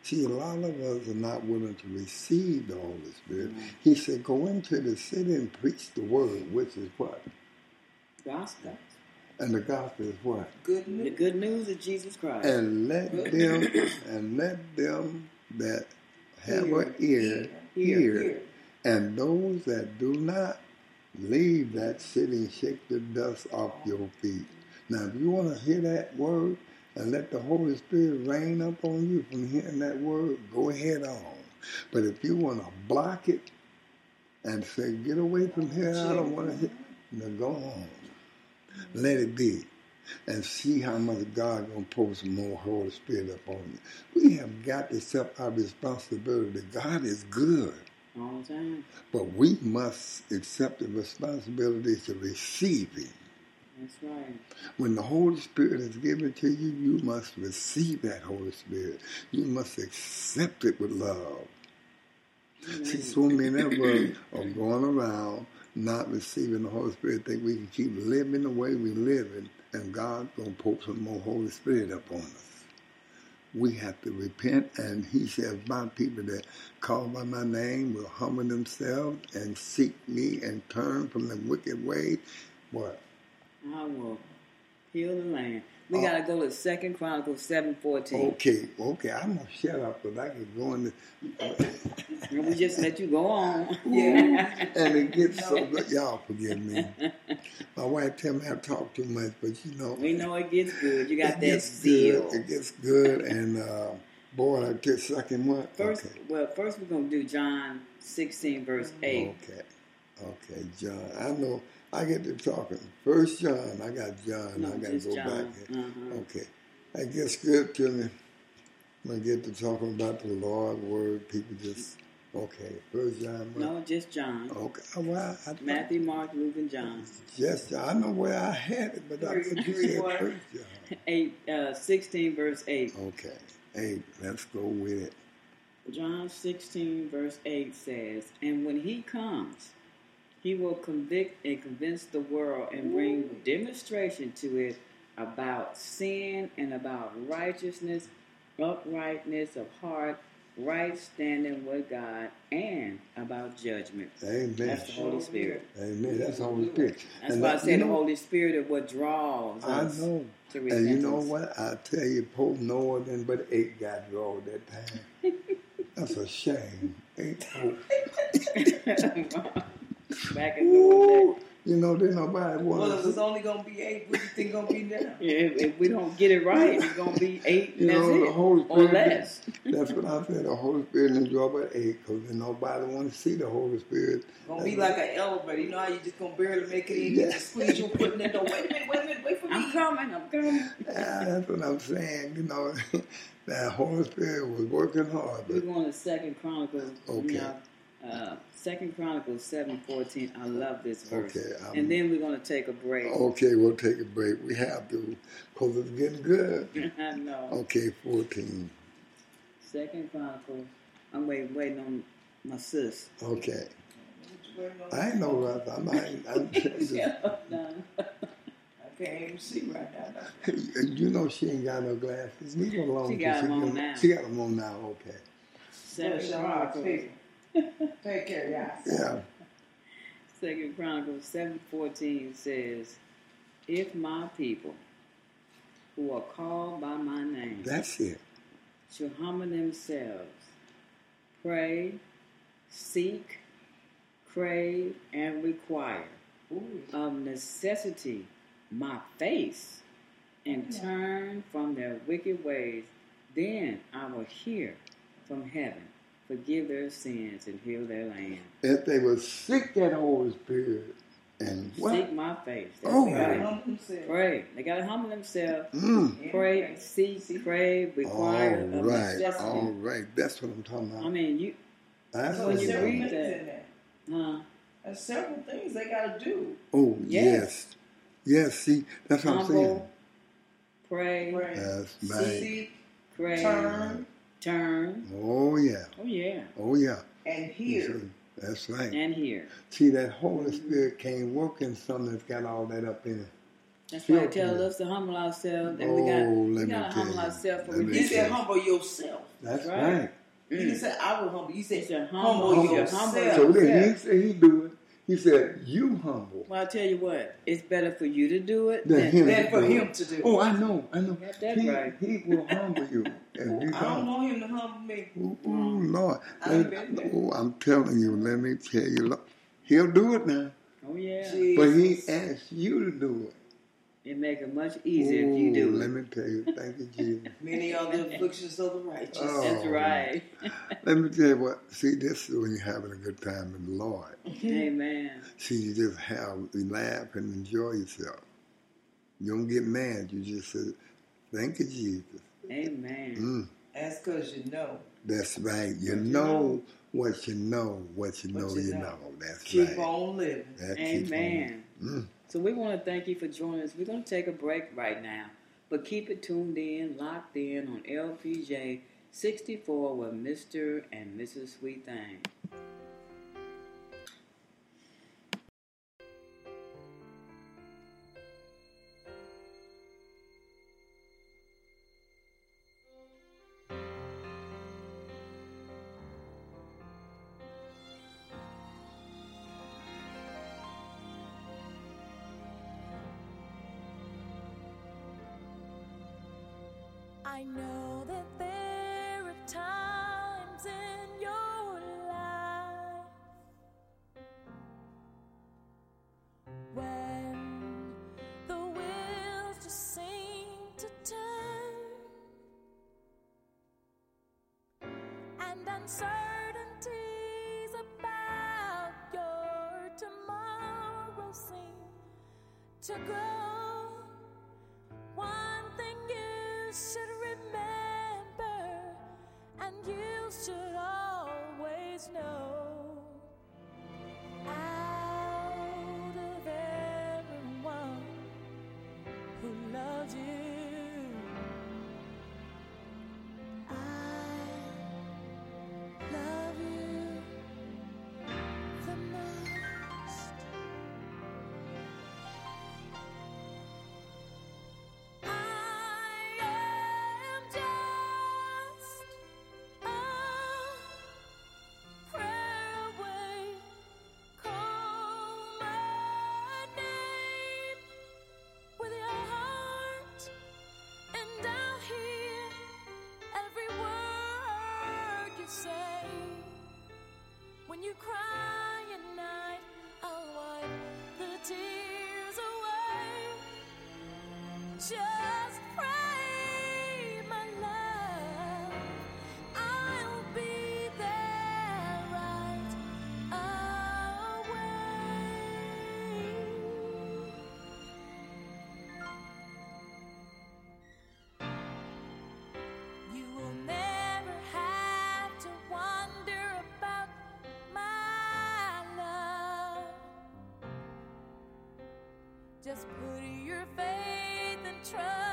See, a lot of us are not willing to receive the Holy Spirit. Mm-hmm. He said, Go into the city and preach the word, which is what? Gospel. And the gospel is what? Good The good news of Jesus Christ. And let them and let them that have an ear Hear. hear. And those that do not, leave that city and shake the dust off your feet. Now, if you want to hear that word and let the Holy Spirit rain up on you from hearing that word, go ahead on. But if you want to block it and say, get away from here, I don't want to hear, then go on. Let it be. And see how much God gonna pour some more Holy Spirit up on you. We have got to accept our responsibility. God is good. All the time. But we must accept the responsibility to receive Him. That's right. When the Holy Spirit is given to you, you must receive that Holy Spirit. You must accept it with love. See, so many of us are going around not receiving the Holy Spirit, think we can keep living the way we live, and God gonna pour some more Holy Spirit upon us. We have to repent, and He says, "My people that call by My name will humble themselves and seek Me and turn from the wicked ways." What? I will heal the land. We Oh. gotta go to Second Chronicles seven fourteen. Okay, okay, I'm gonna shut up because I can go in. And [laughs] we just let you go on. Yeah. and it gets so [laughs] good. Y'all forgive me. My wife tell me I talk too much, but you know, we know it gets good. You got that zeal. It gets good, and uh, boy, I get second one. First, okay, well, first we're gonna do John sixteen verse eight. okay, okay, John. I know I get to talking. First John, I got John. No, I got to go John. back. Uh-huh. Okay, that gets good to me. When I get to talking about the Lord word, people just okay. First John. what? No, just John. Okay, well, I, Matthew, Mark, Luke, and John. Yes, I know where I had it, but I thought you said first John. [laughs] Eight, uh, sixteen verse eight. Okay, hey, let's go with it. John 16, verse 8 says, And when he comes, he will convict and convince the world and bring demonstration to it about sin and about righteousness, uprightness of heart, right standing with God, and about judgment. Amen. That's the Holy Spirit. Amen. That's the Holy Spirit. That's And why I you the know, Holy Spirit is what draws I us know. to And you know what? I tell you, Pope Noah than but eight got drawn that time. [laughs] That's a shame. Eight [laughs] Pope. [laughs] Back in the day. You know, there's nobody wants Well, if wants it's only gonna be eight, what do you think gonna be now? [laughs] Yeah, if, if we don't get it right, it's gonna be eight [laughs] You and know, that's the it, Holy or Spirit. less. [laughs] That's what I said. The Holy Spirit and draw by eight because nobody want to see the Holy Spirit. Gonna be like an elevator. You know how you just gonna barely make it in, you Yeah. just squeeze your foot in the door. Wait a minute, wait a minute, wait for me. I'm coming, I'm coming. Yeah, that's what I'm saying. You know, that Holy Spirit was working hard, We're going to Second Chronicles. Okay. You know, uh, Second Chronicles seven fourteen. I love this verse. Okay, I'm- and then we're going to take a break. okay, we'll take a break. We have to because it's getting good. [laughs] I know. Okay, 14. Second Chronicles. I'm waiting, waiting on my sis. Okay. Wait a minute. I ain't no rush. I'm, I ain't, I'm [laughs] just, No. I can't even see right now. [laughs] you know she ain't got no glasses. Leave her alone. She got 'cause them on now. She got them on now, okay. Second Chronicles. People. Take care, y'all. Yeah. Second Chronicles seven fourteen says, "If my people, who are called by my name, That's it. shall humble themselves, pray, seek, crave, and require of necessity my face, and turn from their wicked ways, then I will hear from heaven, forgive their sins, and heal their land. If they will seek that Holy Spirit and what? Seek my face. That's Oh. right. Pray. They gotta humble themselves. Mm. Pray, seek, crave, All require of right. necessity. All right. That's what I'm talking about. I mean, you, That's So when what you there's I'm read things that- huh? There's several things they gotta do. Oh, Yes. yes. Yes, see, that's what I'm saying. Pray, Pray, That's right. seek, crave, turn, turn. Oh, yeah. Oh yeah, Oh, yeah. and You see, That's right. and here. See, that Holy Spirit can't work in something that's got all that up in it. That's why he tells us to humble ourselves, and Oh, we got let me gotta tell humble you. ourselves for He said, humble yourself. That's right. right. He didn't I will humble. He said, humble, humble yourself. yourself. So then he said he do it. He said, you humble. Well, I tell you what, it's better for you to do it Than than him. Than for do him it. to do. Oh, I know, I know. Got that he, right. he will humble you. And you I don't want him to humble me. Ooh, ooh, Lord. There. Oh, I'm telling you, let me tell you, Lord, he'll do it now. Oh yeah, But he Jesus. asked you to do it. It make it much easier if you do Let me tell you, thank you, Jesus. [laughs] Many are the afflictions of the righteous. Oh. That's right. Let me tell you what. See, this is when you're having a good time in the Lord. Amen. See, you just have you laugh and enjoy yourself. You don't get mad. You just say, "Thank you, Jesus." Amen. Mm, That's because you know. that's right. You you know know. what you know. What you What know, you you know. know. That's Keep right. Keep on living. That keeps on. Amen. So we want to thank you for joining us. We're going to take a break right now, but keep it tuned in, locked in on LPJ 64 with Mr. and Mrs. Sweet Thing. Uncertainties about your tomorrow seem to grow. One thing you should just pray, my love. I'll be there right away. You will never have to wonder about my love. Just put it trust.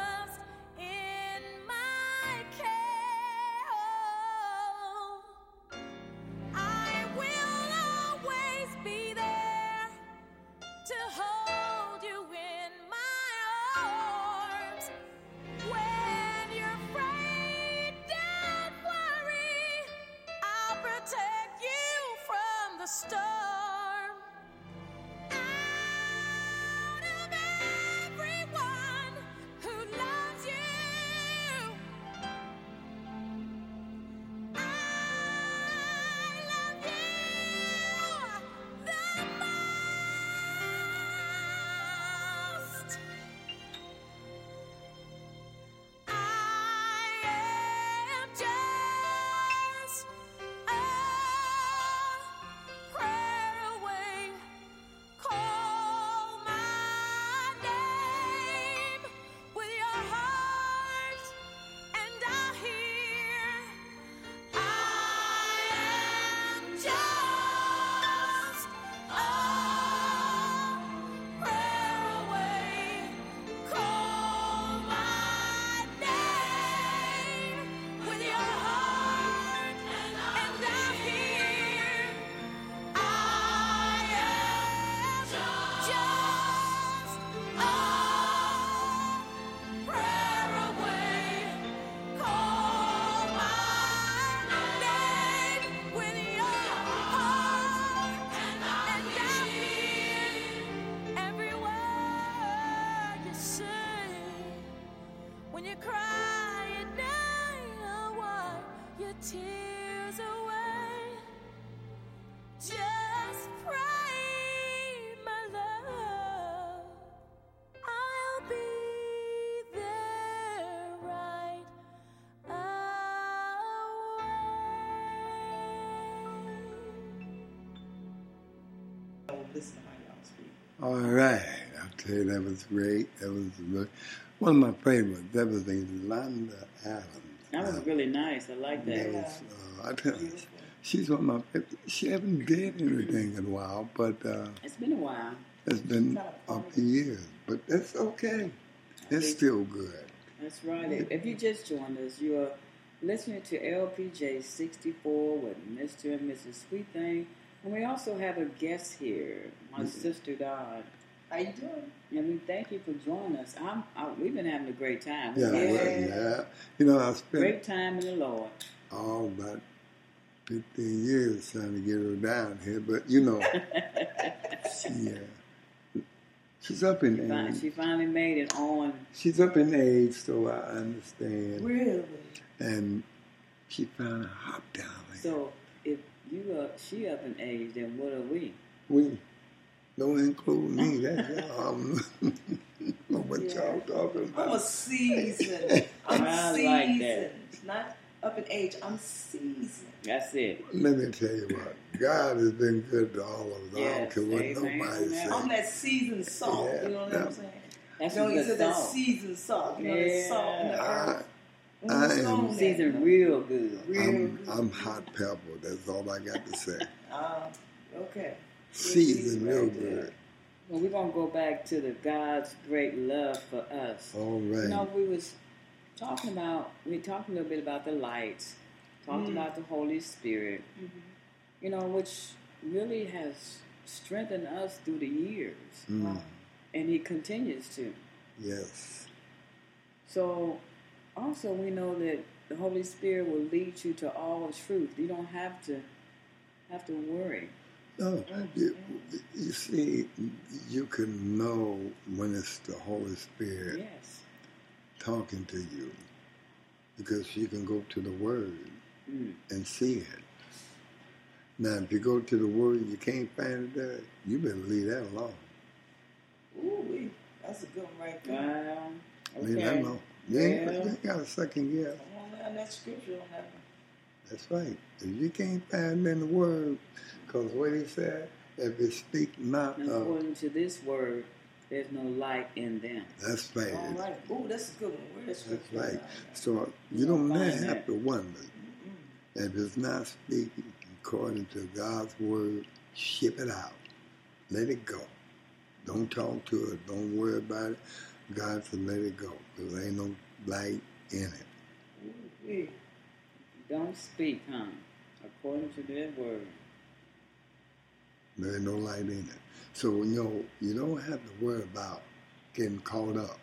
Will listen to how y'all speak. All right. I'll tell you, that was great. That was really, one of my favorites. That was Yolanda Adams. That was really nice. I like that. that was, uh, I tell you, she's one of my favorites. She hasn't did anything in a while, but uh, It's been a while. it's been a few years. But that's okay. It's still good. That's right. If- If you just joined us, you are listening to LPJ 64 with Mr. and Mrs. Sweet Thing. And we also have a guest here, my sister Dawn. How you doing? And we thank you for joining us. I'm, I, we've been having a great time. Yeah, We've well, yeah. You know, I spent Great time in the Lord. all about 15 years trying to get her down here, but you know, [laughs] she, uh, she's up in Fin- age. She finally made it on. She's up in age, so I understand. Really? And she found a hop down there. So if you are, she up in age, then what are we? we don't include me. That's y'all. [laughs] know what yeah. y'all talking about. I'm a about. seasoned. [laughs] I'm I like seasoned. that. Not up in age. I'm seasoned. That's it. Let me tell you what. God has been good to all of us. I don't Yes, care what amen. nobody says. I'm that seasoned salt. Yeah, You know what yeah. I'm saying? That's no, some you good said that seasoned salt. You know that salt in the I, earth. I am- on? Seasoned real good. Real I'm, good. I'm hot pepper. That's all I got to say. Ah, [laughs] okay. Seasoned real right there. good. Well, we're gonna go back to the God's great love for us. All You right. know, we was talking about we talked a little bit about the lights, talked Mm. about the Holy Spirit. You know, which really has strengthened us through the years, Mm, and He continues to. yes. So, also we know that the Holy Spirit will lead you to all truth. You don't have to have to worry. No, you, you see, you can know when it's the Holy Spirit Yes. talking to you because you can go to the Word Mm. and see it. Now, if you go to the Word and you can't find it there, you better leave that alone. Ooh, that's a good one right there. Well, Leave that alone. You ain't, you ain't got a second guess. On that scripture that one. That's right. If you can't find it in the Word, because what he said, if you speak not And of, according to this word, there's no light in them. that's right. All right. Ooh, that's a good one. Where's That's scripture? right. So you don't now have to wonder. If it's not speaking according to God's word, ship it out. Let it go. Don't talk to it. Don't worry about it. God said let it go. There ain't no light in it. Don't speak, huh? According to their word. There ain't no light in it. So you know, you don't have to worry about getting caught up.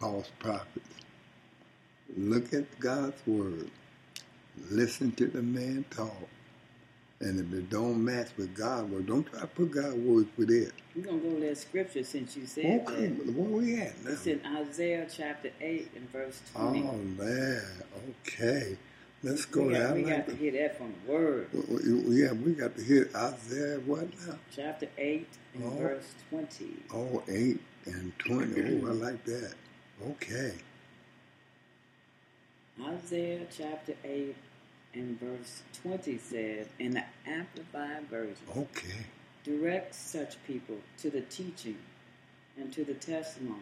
False prophets. Look at God's word. Listen to the man talk. And if it don't match with God's word, don't try to put God's words with it. We're going to go to that scripture since you said Okay, that. where we at now? It's in Isaiah chapter 8 and verse 20. Oh man, okay. Let's go we got, there. we got to hear that from the word. Yeah, we got to hear Isaiah what now? Chapter 8 and Oh. verse 20. Oh, 8 and 20. Oh, I like that. Okay. Isaiah chapter 8 and verse 20 says, in the Amplified Version, Okay. direct such people to the teaching and to the testimony.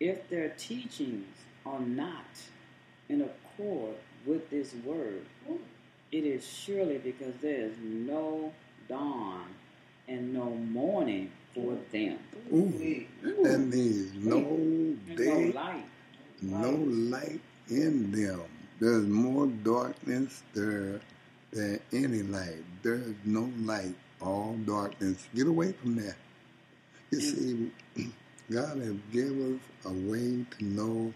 If their teachings are not in accord with this word, it is surely because there is no dawn and no morning for them. Ooh, Wee. that means no day, no light. no light in them. There's more darkness there than any light. There's no light, all darkness. Get away from that. You see, [clears throat] God has given us a way to know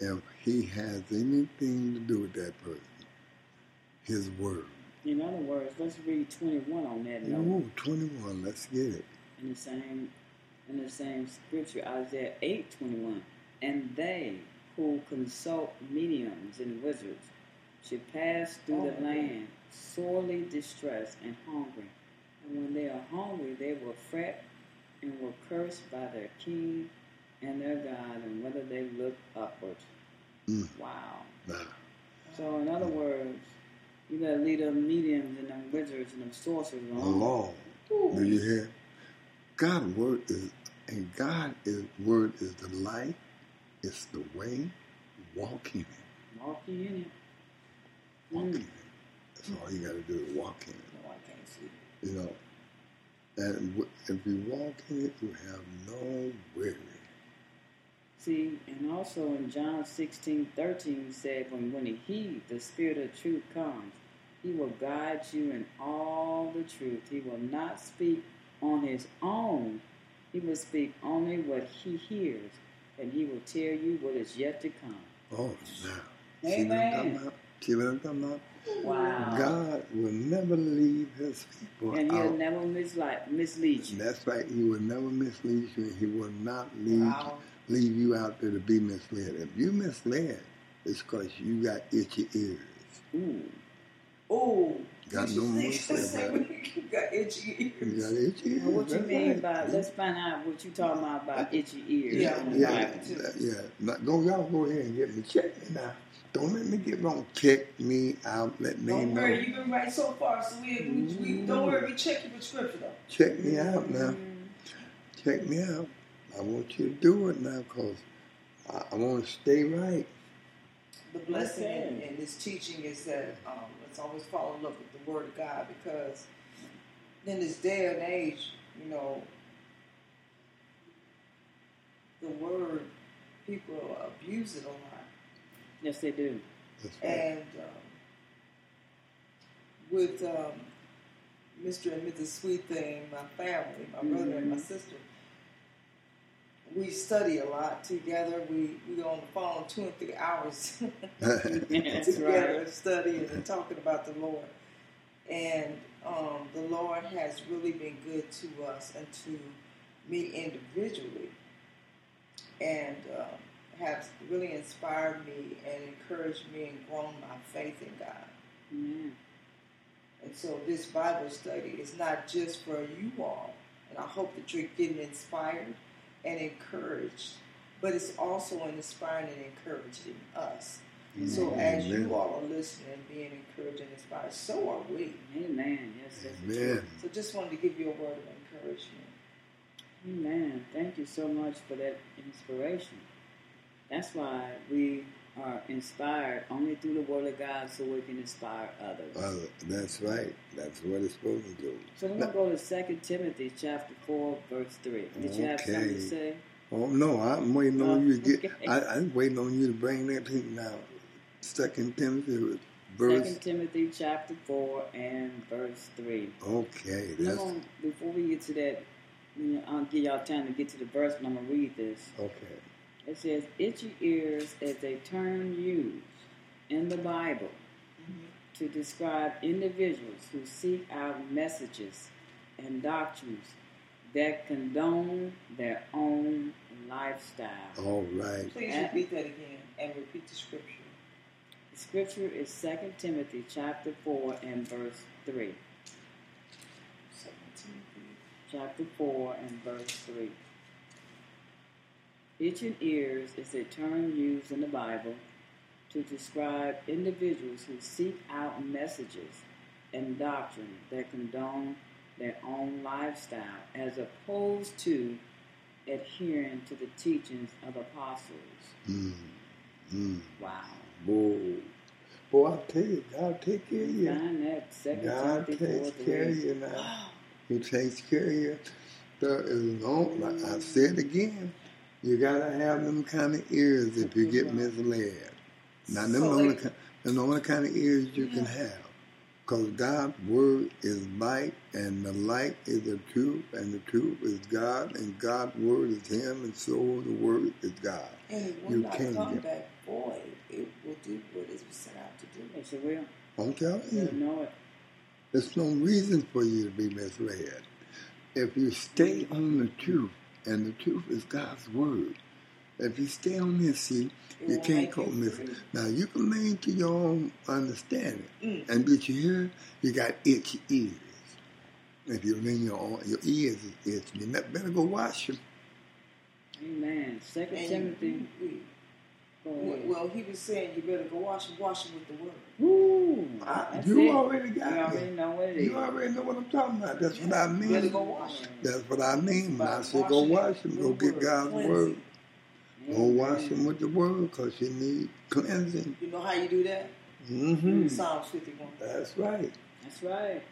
if He has anything to do with that person. His word. In other words, let's read 21 on that note. Ooh, 21. Let's get it. in the same in the same scripture, Isaiah eight twenty one. And consult mediums and wizards should pass through Oh. the land sorely distressed and hungry. And when they are hungry, they will fret and will curse by their king and their God, and whether they look upward. Mm. Wow. Nah. So, in other words, you better leave them mediums and them wizards and them sorcerers alone. Along. Do you hear? God's word is, and God is word is the light. It's the way. Walk in it. Walk in it. Walk Mm. in it. That's all you got to do is walk in it. No, I can't see. You know. And if you walk in it, you have no worry. See, and also in John 16, 13, he said, when, when he, the Spirit of truth, comes, he will guide you in all the truth. He will not speak on his own. He will speak only what he hears, and he will tell you what is yet to come. Oh, now. See what I'm talking Amen. about? See what I'm talking about? Wow. God will never leave his people And he'll out. never mislead, mislead you. That's right. He will never mislead you. and He will not leave Wow. leave you out there to be misled. If you misled, it's because you got itchy ears. Ooh. Oh, Got no [laughs] you more think? say Say about when got itchy ears. You ears. got itchy ears. Well, what you mean right. by, let's find out what you talking about about itchy ears Yeah. yeah, yeah, yeah. Now, go, y'all go ahead and get me. Check me now. Don't let me get wrong. Check me out. Let me Don't know. worry, you've been right so far. So we, we, we don't worry. We check you with scripture though. Check me out now. Mm. Check me out. I want you to do it now because I, I want to stay right. The blessing in, in this teaching is that um, let's always fall in love with the Word of God because in this day and age, you know, the Word people abuse it a lot, Yes, they do. Right. and um, with um, Mr. and Mrs. Sweet Thing, my family, my brother and my Mhm. sister. We study a lot together. We we go on the phone two and three hours [laughs] together right. studying and talking about the Lord. And um, the Lord has really been good to us and to me individually, and um, has really inspired me and encouraged me and grown my faith in God. Yeah. And so this Bible study is not just for you all, and I hope that you're getting inspired and encouraged, but it's also inspiring and encouraging us. So as you all are listening and being encouraged and inspired, so are we. Amen. Yes, that's Amen. So just wanted to give you a word of encouragement. Amen. Thank you so much for that inspiration. That's why we are inspired only through the Word of God so we can inspire others. Uh, that's right. That's what it's supposed to do. So we're going to go to 2 Timothy chapter 4, verse 3. Did you have something to say? Oh no, I'm waiting on Oh, you to get. okay. I, I'm waiting on you to bring that thing now. Second Timothy, 2 verse. Timothy chapter 4 and verse 3. Okay, that's gonna- before we get to that, I'll give y'all time to get to the verse, but I'm going to read this. okay. It says, itchy ears is a term used in the Bible mm-hmm. to describe individuals who seek out messages and doctrines that condone their own lifestyle. All right. Please repeat that again and repeat the scripture. The scripture is 2 Timothy chapter 4 and verse 3. Second Timothy. Chapter 4 and verse 3. Itching ears is a term used in the Bible to describe individuals who seek out messages and doctrine that condone their own lifestyle as opposed to adhering to the teachings of apostles. Mm, mm. Wow. Boy, boy, I tell you, God take care of you. Find that second God takes care of 3. you now. He takes care of you. There is no, like I said again, you gotta have them kind of ears if you get misled. Now, them So the only, they- them the only kind of ears you can mm-hmm. have. Because God's word is light, and the light is the truth, and the truth is God, and God's word is Him, and so the word is God. And it will You not can come get- back void. It will do what it was set out to do. Yes, it will. I'm telling You'll you, know it. there's no reason for you to be misled. If you stay on the truth, and the truth is God's word, If you stay on this seat, you won't can't make go you miss it. Now you can lean to your own understanding, Mm. and but you hear you got itchy ears. If you lean your own, your ears is itching, you better go wash them. Amen. Second And Timothy. You- mm. well, he was saying you better go wash it, wash it with the word. Woo! Ah, I- you it. already You got already know what it is. You already know what I'm talking about. That's what I mean. better go wash it. That's what I mean when I say go wash him. go get God's cleansing. word. Go wash him mm. with the word because you need cleansing. You know how you do that? Mm-hmm. Psalms 51. That's right. That's right.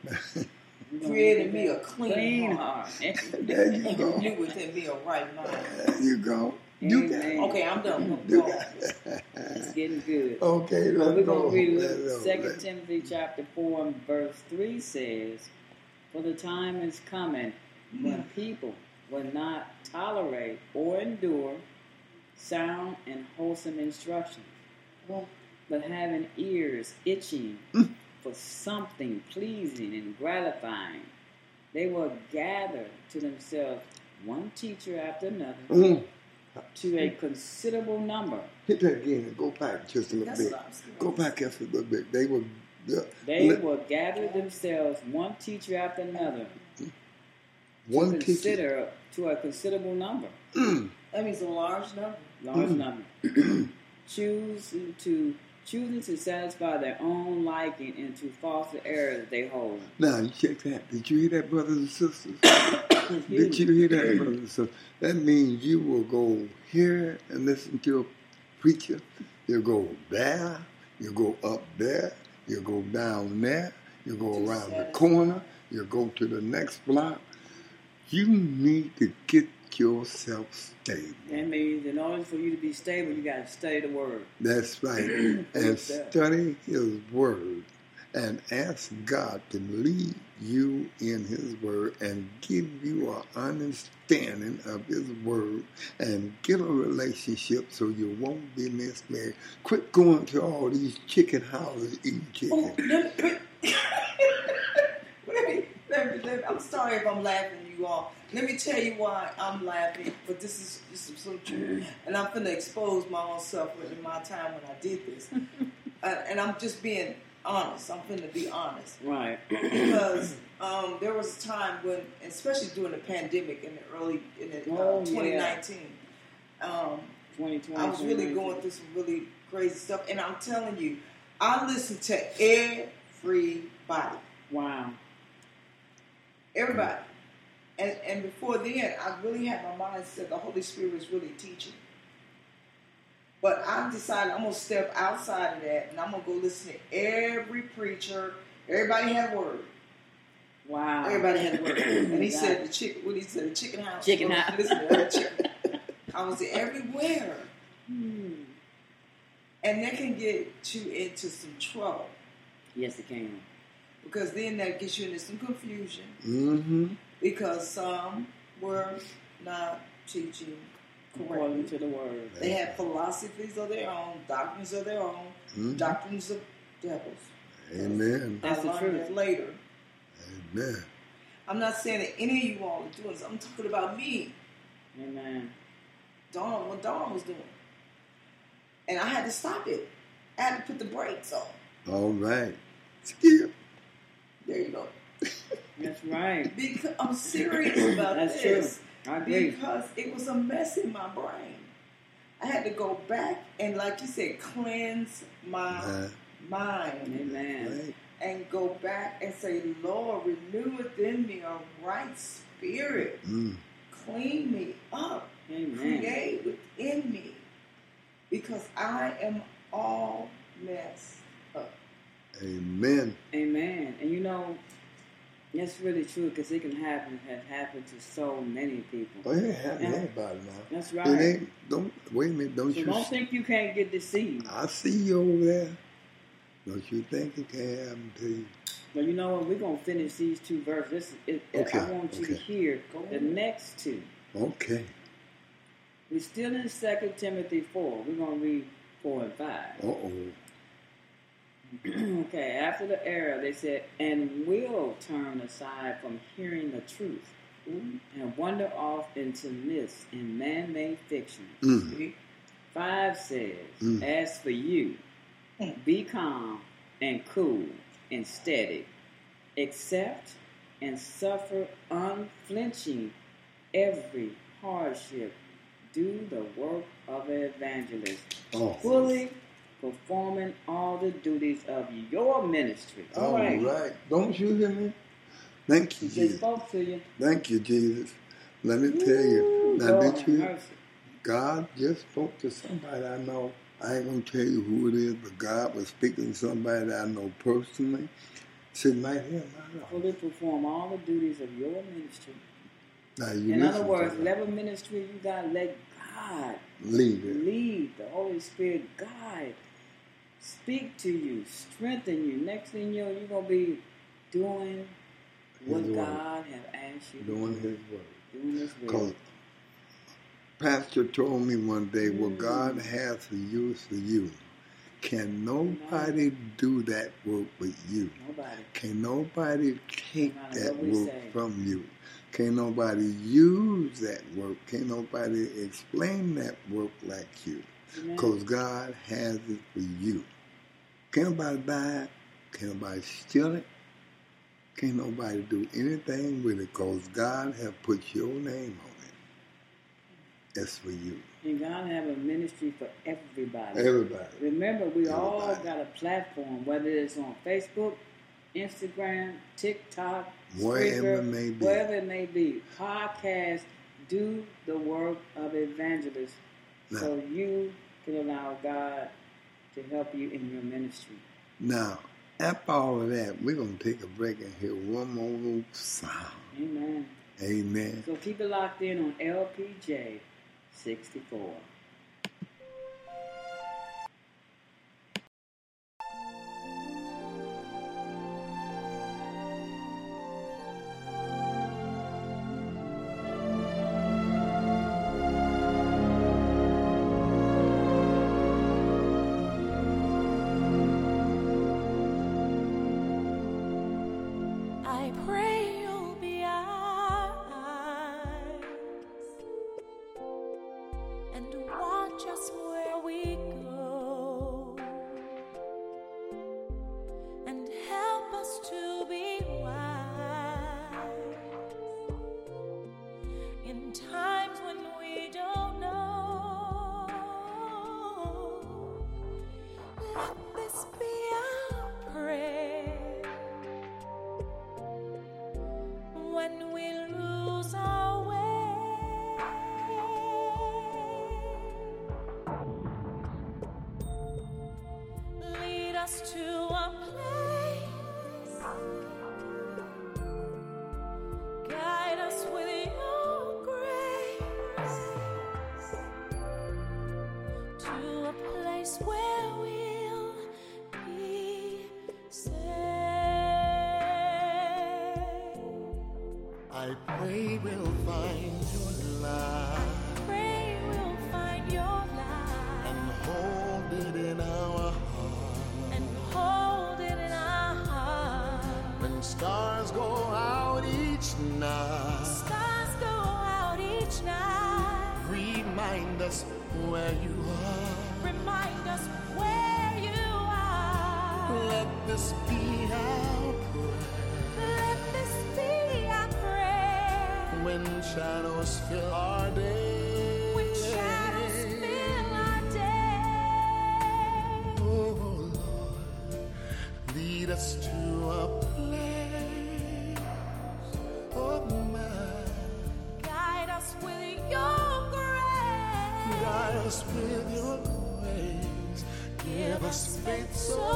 [laughs] You Created me a clean, clean heart. [laughs] there you [laughs] And go. renew within me a right mind. There you go. You got it. Okay, I'm done. You Go. got it. It's getting good. Okay, let's we're going to read. Second Timothy chapter 4 and verse 3 says, For the time is coming when people will not tolerate or endure sound and wholesome instruction, but having ears itching for something pleasing and gratifying, they will gather to themselves one teacher after another Mm. To a considerable number. Hit that again and go back just a little That's bit. Go back just a little bit. They will. Uh, They let- will gather themselves one teacher after another one to teacher. to a considerable number, Mm. that means a large number. large Mm. number. [clears throat] Choose to choosing to satisfy their own liking and to foster errors they hold. Now you check that. Did you hear that, brothers and sisters? [coughs] Did you hear that, and sisters? That means you will go here and listen to a preacher. You'll go there. You'll go up there. You'll go down there. You'll go around the corner. You'll go to the next block. You need to get yourself stable. That means in order for you to be stable, you got to study the word. That's right. [clears throat] and study His Word and ask God to lead you in His Word and give you an understanding of His Word and get a relationship so you won't be misled. Quit going to all these chicken houses eating Oh, chicken. let [laughs] let me, let me, let me, I'm sorry if I'm laughing you all. Let me tell you why I'm laughing, but this is this is so true. And I'm going to expose my own suffering in my time when I did this. [laughs] uh, and I'm just being honest. I'm finna be honest. Right. [clears throat] because um, there was a time when, especially during the pandemic in the early in the, uh, Oh, yeah. 2019, um, 2020. I was really going through some really crazy stuff, and I'm telling you, I listened to everybody, Wow. everybody, and and before then, I really had my mind set the Holy Spirit was really teaching. But I decided I'm gonna step outside of that, and I'm gonna go listen to every preacher. Everybody had a word. Wow. Everybody had a word. [clears throat] And he Got said the chicken. What he said, the chicken house. Chicken house. Listen to that chicken. I was everywhere, Hmm. and that can get you into some trouble Yes, it can. because then that gets you into some confusion Mm-hmm. because some were not teaching According correctly. to the word. They have philosophies of their own, doctrines of their own, Mhm. doctrines of devils. Amen. That's I the learned truth. that later. Amen. I'm not saying that any of you all are doing this. I'm talking about me. Amen. Dawn, what Dawn was doing. And I had to stop it. I had to put the brakes on. All right. Skip. There you go. That's right. [laughs] Because I'm serious about That's this. true. I. Because it was a mess in my brain. I had to go back and, like you said, cleanse my Uh, mind Amen. right. and go back and say, Lord, renew within me a right spirit. Mm. Clean me up. Amen. create within me because I am all messed up. Amen. Amen. And you know, that's really true because it can happen, have happened to so many people. Oh, it happened to everybody now. That's It right. ain't. Don't wait a minute. Don't So you? don't think you can't get deceived. I see you over there. Don't you think it can happen to you? But you know what? We're going to finish these two verses. It, it, Okay, I want you to hear Go the next two. Okay. We're still in 2 Timothy 4. We're going to read 4 and 5. Uh oh. [clears throat] okay, after the error, they said, and will turn aside from hearing the truth and wander off into myths and man made fiction, Mm. 5 says, Mm. As for you, be calm and cool and steady. Accept and suffer unflinching every hardship. Do the work of an evangelist, Oh, fully performing all the duties of your ministry. All all right. right. Don't you hear me? Thank you, Jesus. spoke to you. Thank you, Jesus. Let me tell you. Now, Lord did you? mercy. God just spoke to somebody I know. I ain't gonna tell you who it is, but God was speaking to somebody that I know personally, sitting right here in my life. Fully perform all the duties of your ministry. Now you In other words, whatever ministry you got, let God lead it. lead, the Holy Spirit guide, speak to you, strengthen you. Next thing you know, you're gonna be doing what His work. God have asked you to Doing do. His work. Doing His Because. Pastor told me one day, what Mm. God has for you is for you. Can nobody do that work but you? Nobody. Can nobody take that work say. from you? Can nobody use that work? Can nobody explain that work like you? Because God has it for you. Can't nobody buy it. Can't nobody steal it. Can't nobody do anything with it because God has put your name on it. It's for you. And God have a ministry for everybody. Everybody. Remember, we all got a platform, whether it's on Facebook, Instagram, TikTok, Wherever Spreaker, it may be. wherever it may be. Podcast, do the work of evangelist Now- so you can allow God to help you in your ministry. Now, after all of that, we're going to take a break and hear one more little sound. Amen. Amen. So keep it locked in on LPJ 64. I pray we'll find your light Pray we'll find your light and hold it in our heart. and hold it in our heart. When stars go out each night, Stars go out each night. remind us where you are. Remind us where you are. Let this be shadows fill our day. When shadows fill our day. Oh Lord, lead us to a place of mine. Guide us with your grace. Guide us with your grace. Give us faith so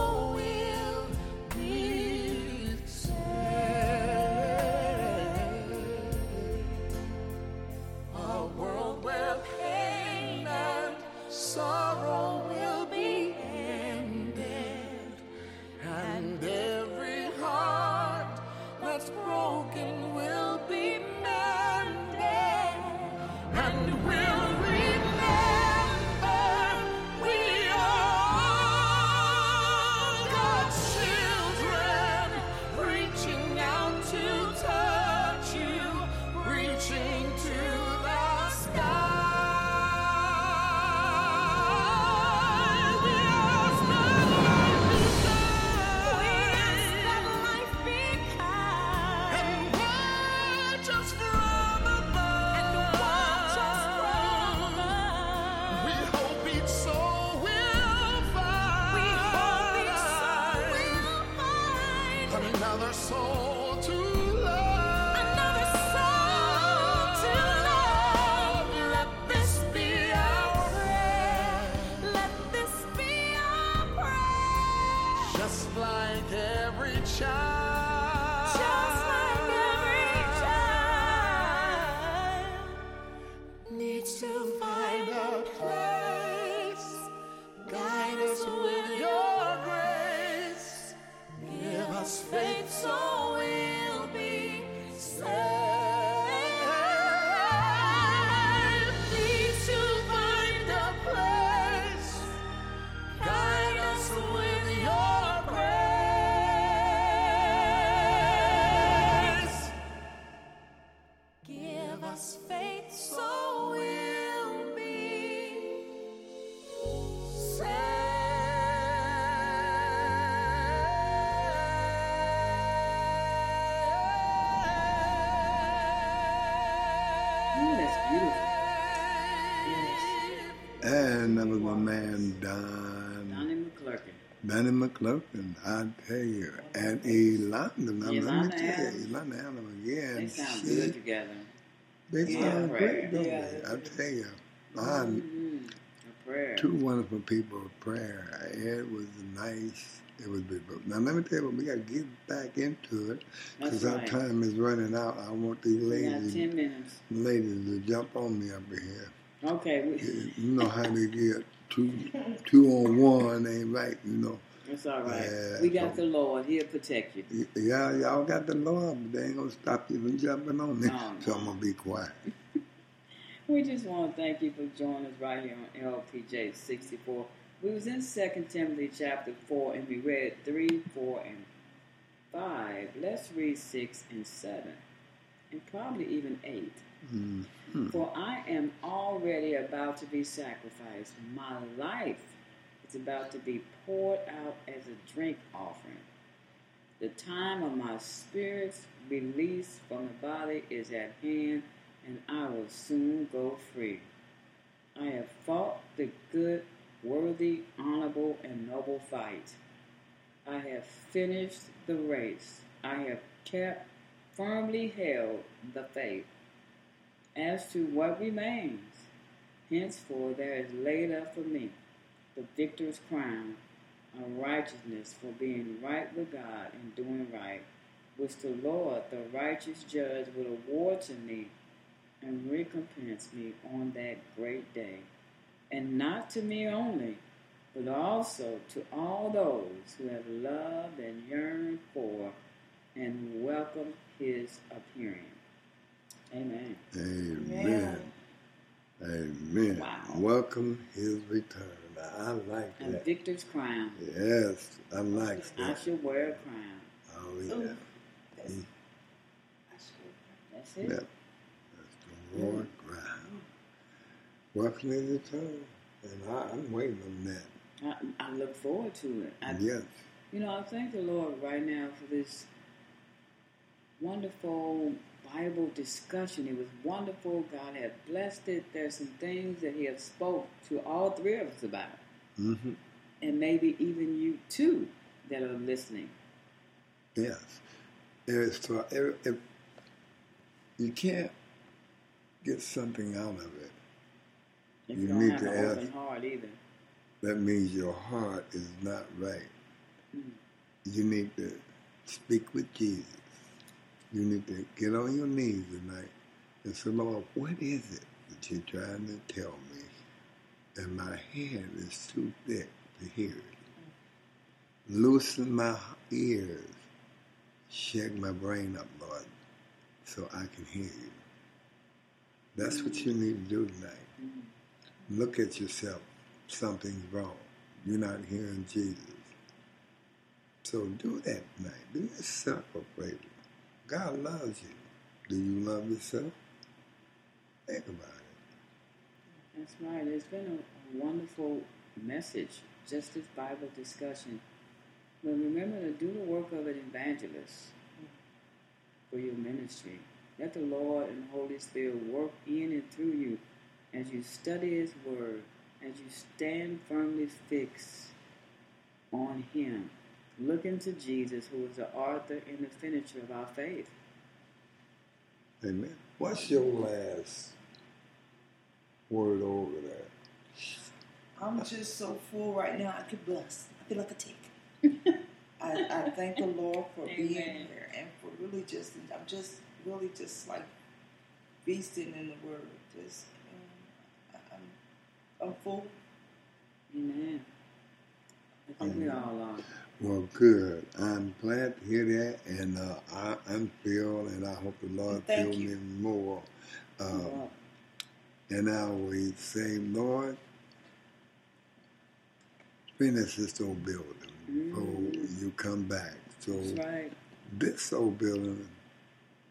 Donnie McClurkin, I tell you, and Elanda. Now, let me Yolanda tell you. Yolanda Adams again. They sound she- good together. They Yeah, sound right. great, don't Yeah. they? I tell you, I'm Mm-hmm. Two wonderful people of prayer. It was nice. It was beautiful. Now let me tell you, we got to get back into it because That's our time is running out. I want these ladies, 10 ladies to jump on me up here. Okay, You know how they get two, two on one ain't right. You know. It's all right. Yeah, we got so- the Lord. He'll protect you. Yeah, y'all got the Lord, but they ain't gonna stop you from jumping on me. No, So no. I'm gonna be quiet. [laughs] We just want to thank you for joining us right here on LPJ 64. We was in 2 Timothy chapter 4 and we read 3, 4, and 5. Let's read 6 and 7 and probably even 8. Mm. For I am already about to be sacrificed. My life is about to be poured out as a drink offering. The time of my spirit's release from the body is at hand, and I will soon go free. I have fought the good, worthy, honorable, and noble fight. I have finished the race. I have kept firmly held the faith. As to what remains, henceforth there is laid up for me the victor's crown of righteousness for being right with God and doing right, which the Lord, the righteous judge, will award to me and recompense me on that great day. And not to me only, but also to all those who have loved and yearned for and welcome his appearing. Amen. Amen. Amen. Wow. Welcome his return. I like And that. victor's crown. Yes, I like I that. should wear a crown. Oh yeah. Ooh. That's, Mm. that's good. That's it. Yep. That's the Lord ground. Welcome his return. And I, I'm waiting on that. I, I look forward to it. I, yes. You know, I thank the Lord right now for this wonderful Bible discussion. It was wonderful. God had blessed it. There's some things that He has spoke to all three of us about, hmm and maybe even you too that are listening. Yes. It is if, you can't get something out of it, If You you, need to ask. open heart either. that means your heart is not right. Mm. You need to speak with Jesus. You need to get on your knees tonight and say, Lord, what is it that you're trying to tell me? And my head is too thick to hear it. Loosen my ears. Shake my brain up, Lord, so I can hear you. That's what you need to do tonight. Look at yourself. Something's wrong. You're not hearing Jesus. So do that tonight. Do yourself a favor. God loves you. Do you love yourself? Think about it. That's right. It's been a, wonderful message, just this Bible discussion. But remember to do the work of an evangelist for your ministry. Let the Lord and Holy Spirit work in and through you as you study His Word as you stand firmly fixed on Him, looking to Jesus, who is the author and the finisher of our faith. Amen. What's your last word over there? I'm just so full right now. I could bust. I feel like a tick. [laughs] I, I thank the Lord for being here and for really just, I'm just really just like feasting in the Word. Just, um, I'm, I'm full. Amen. I think we all are. Well, good. I'm glad to hear that, and uh, I, I'm filled, and I hope the Lord fill me more. Well, and I always say, Lord, finish this old building before Mm. you come back. So right. this old building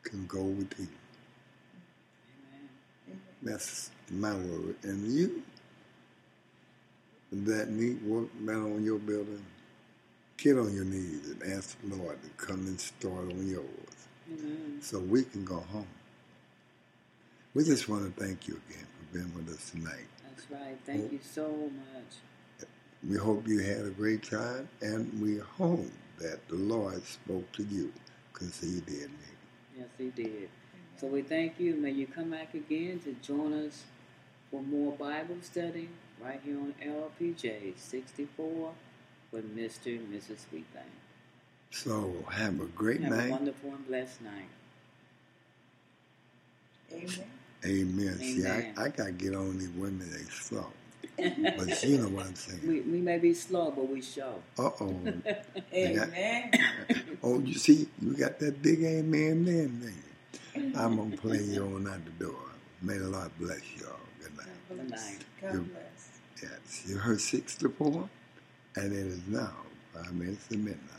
can go with you. Amen. That's my word. And you, that neat work man on your building, get on your knees and ask the Lord to come and start on yours Amen. so we can go home. We just want to thank you again for being with us tonight. That's right. Thank you so much. We hope you had a great time, and we hope that the Lord spoke to you because He did me. Yes, He did. So we thank you. May you come back again to join us for more Bible study right here on LPJ 64 with Mr. and Mrs. Sweetthing. So have a great night. Have a wonderful and blessed night. Amen. Amen. See, I, I got to get on these women, they slow. [laughs] But you know what I'm saying. We, we may be slow, but we show. Uh oh. [laughs] Amen. [laughs] Oh, you see, you got that big amen then, man. I'm going to play you on out the door. May the Lord bless y'all. Good night. God bless. night. God bless. Yes, you heard 6 to 4, and it is now 5 minutes to midnight.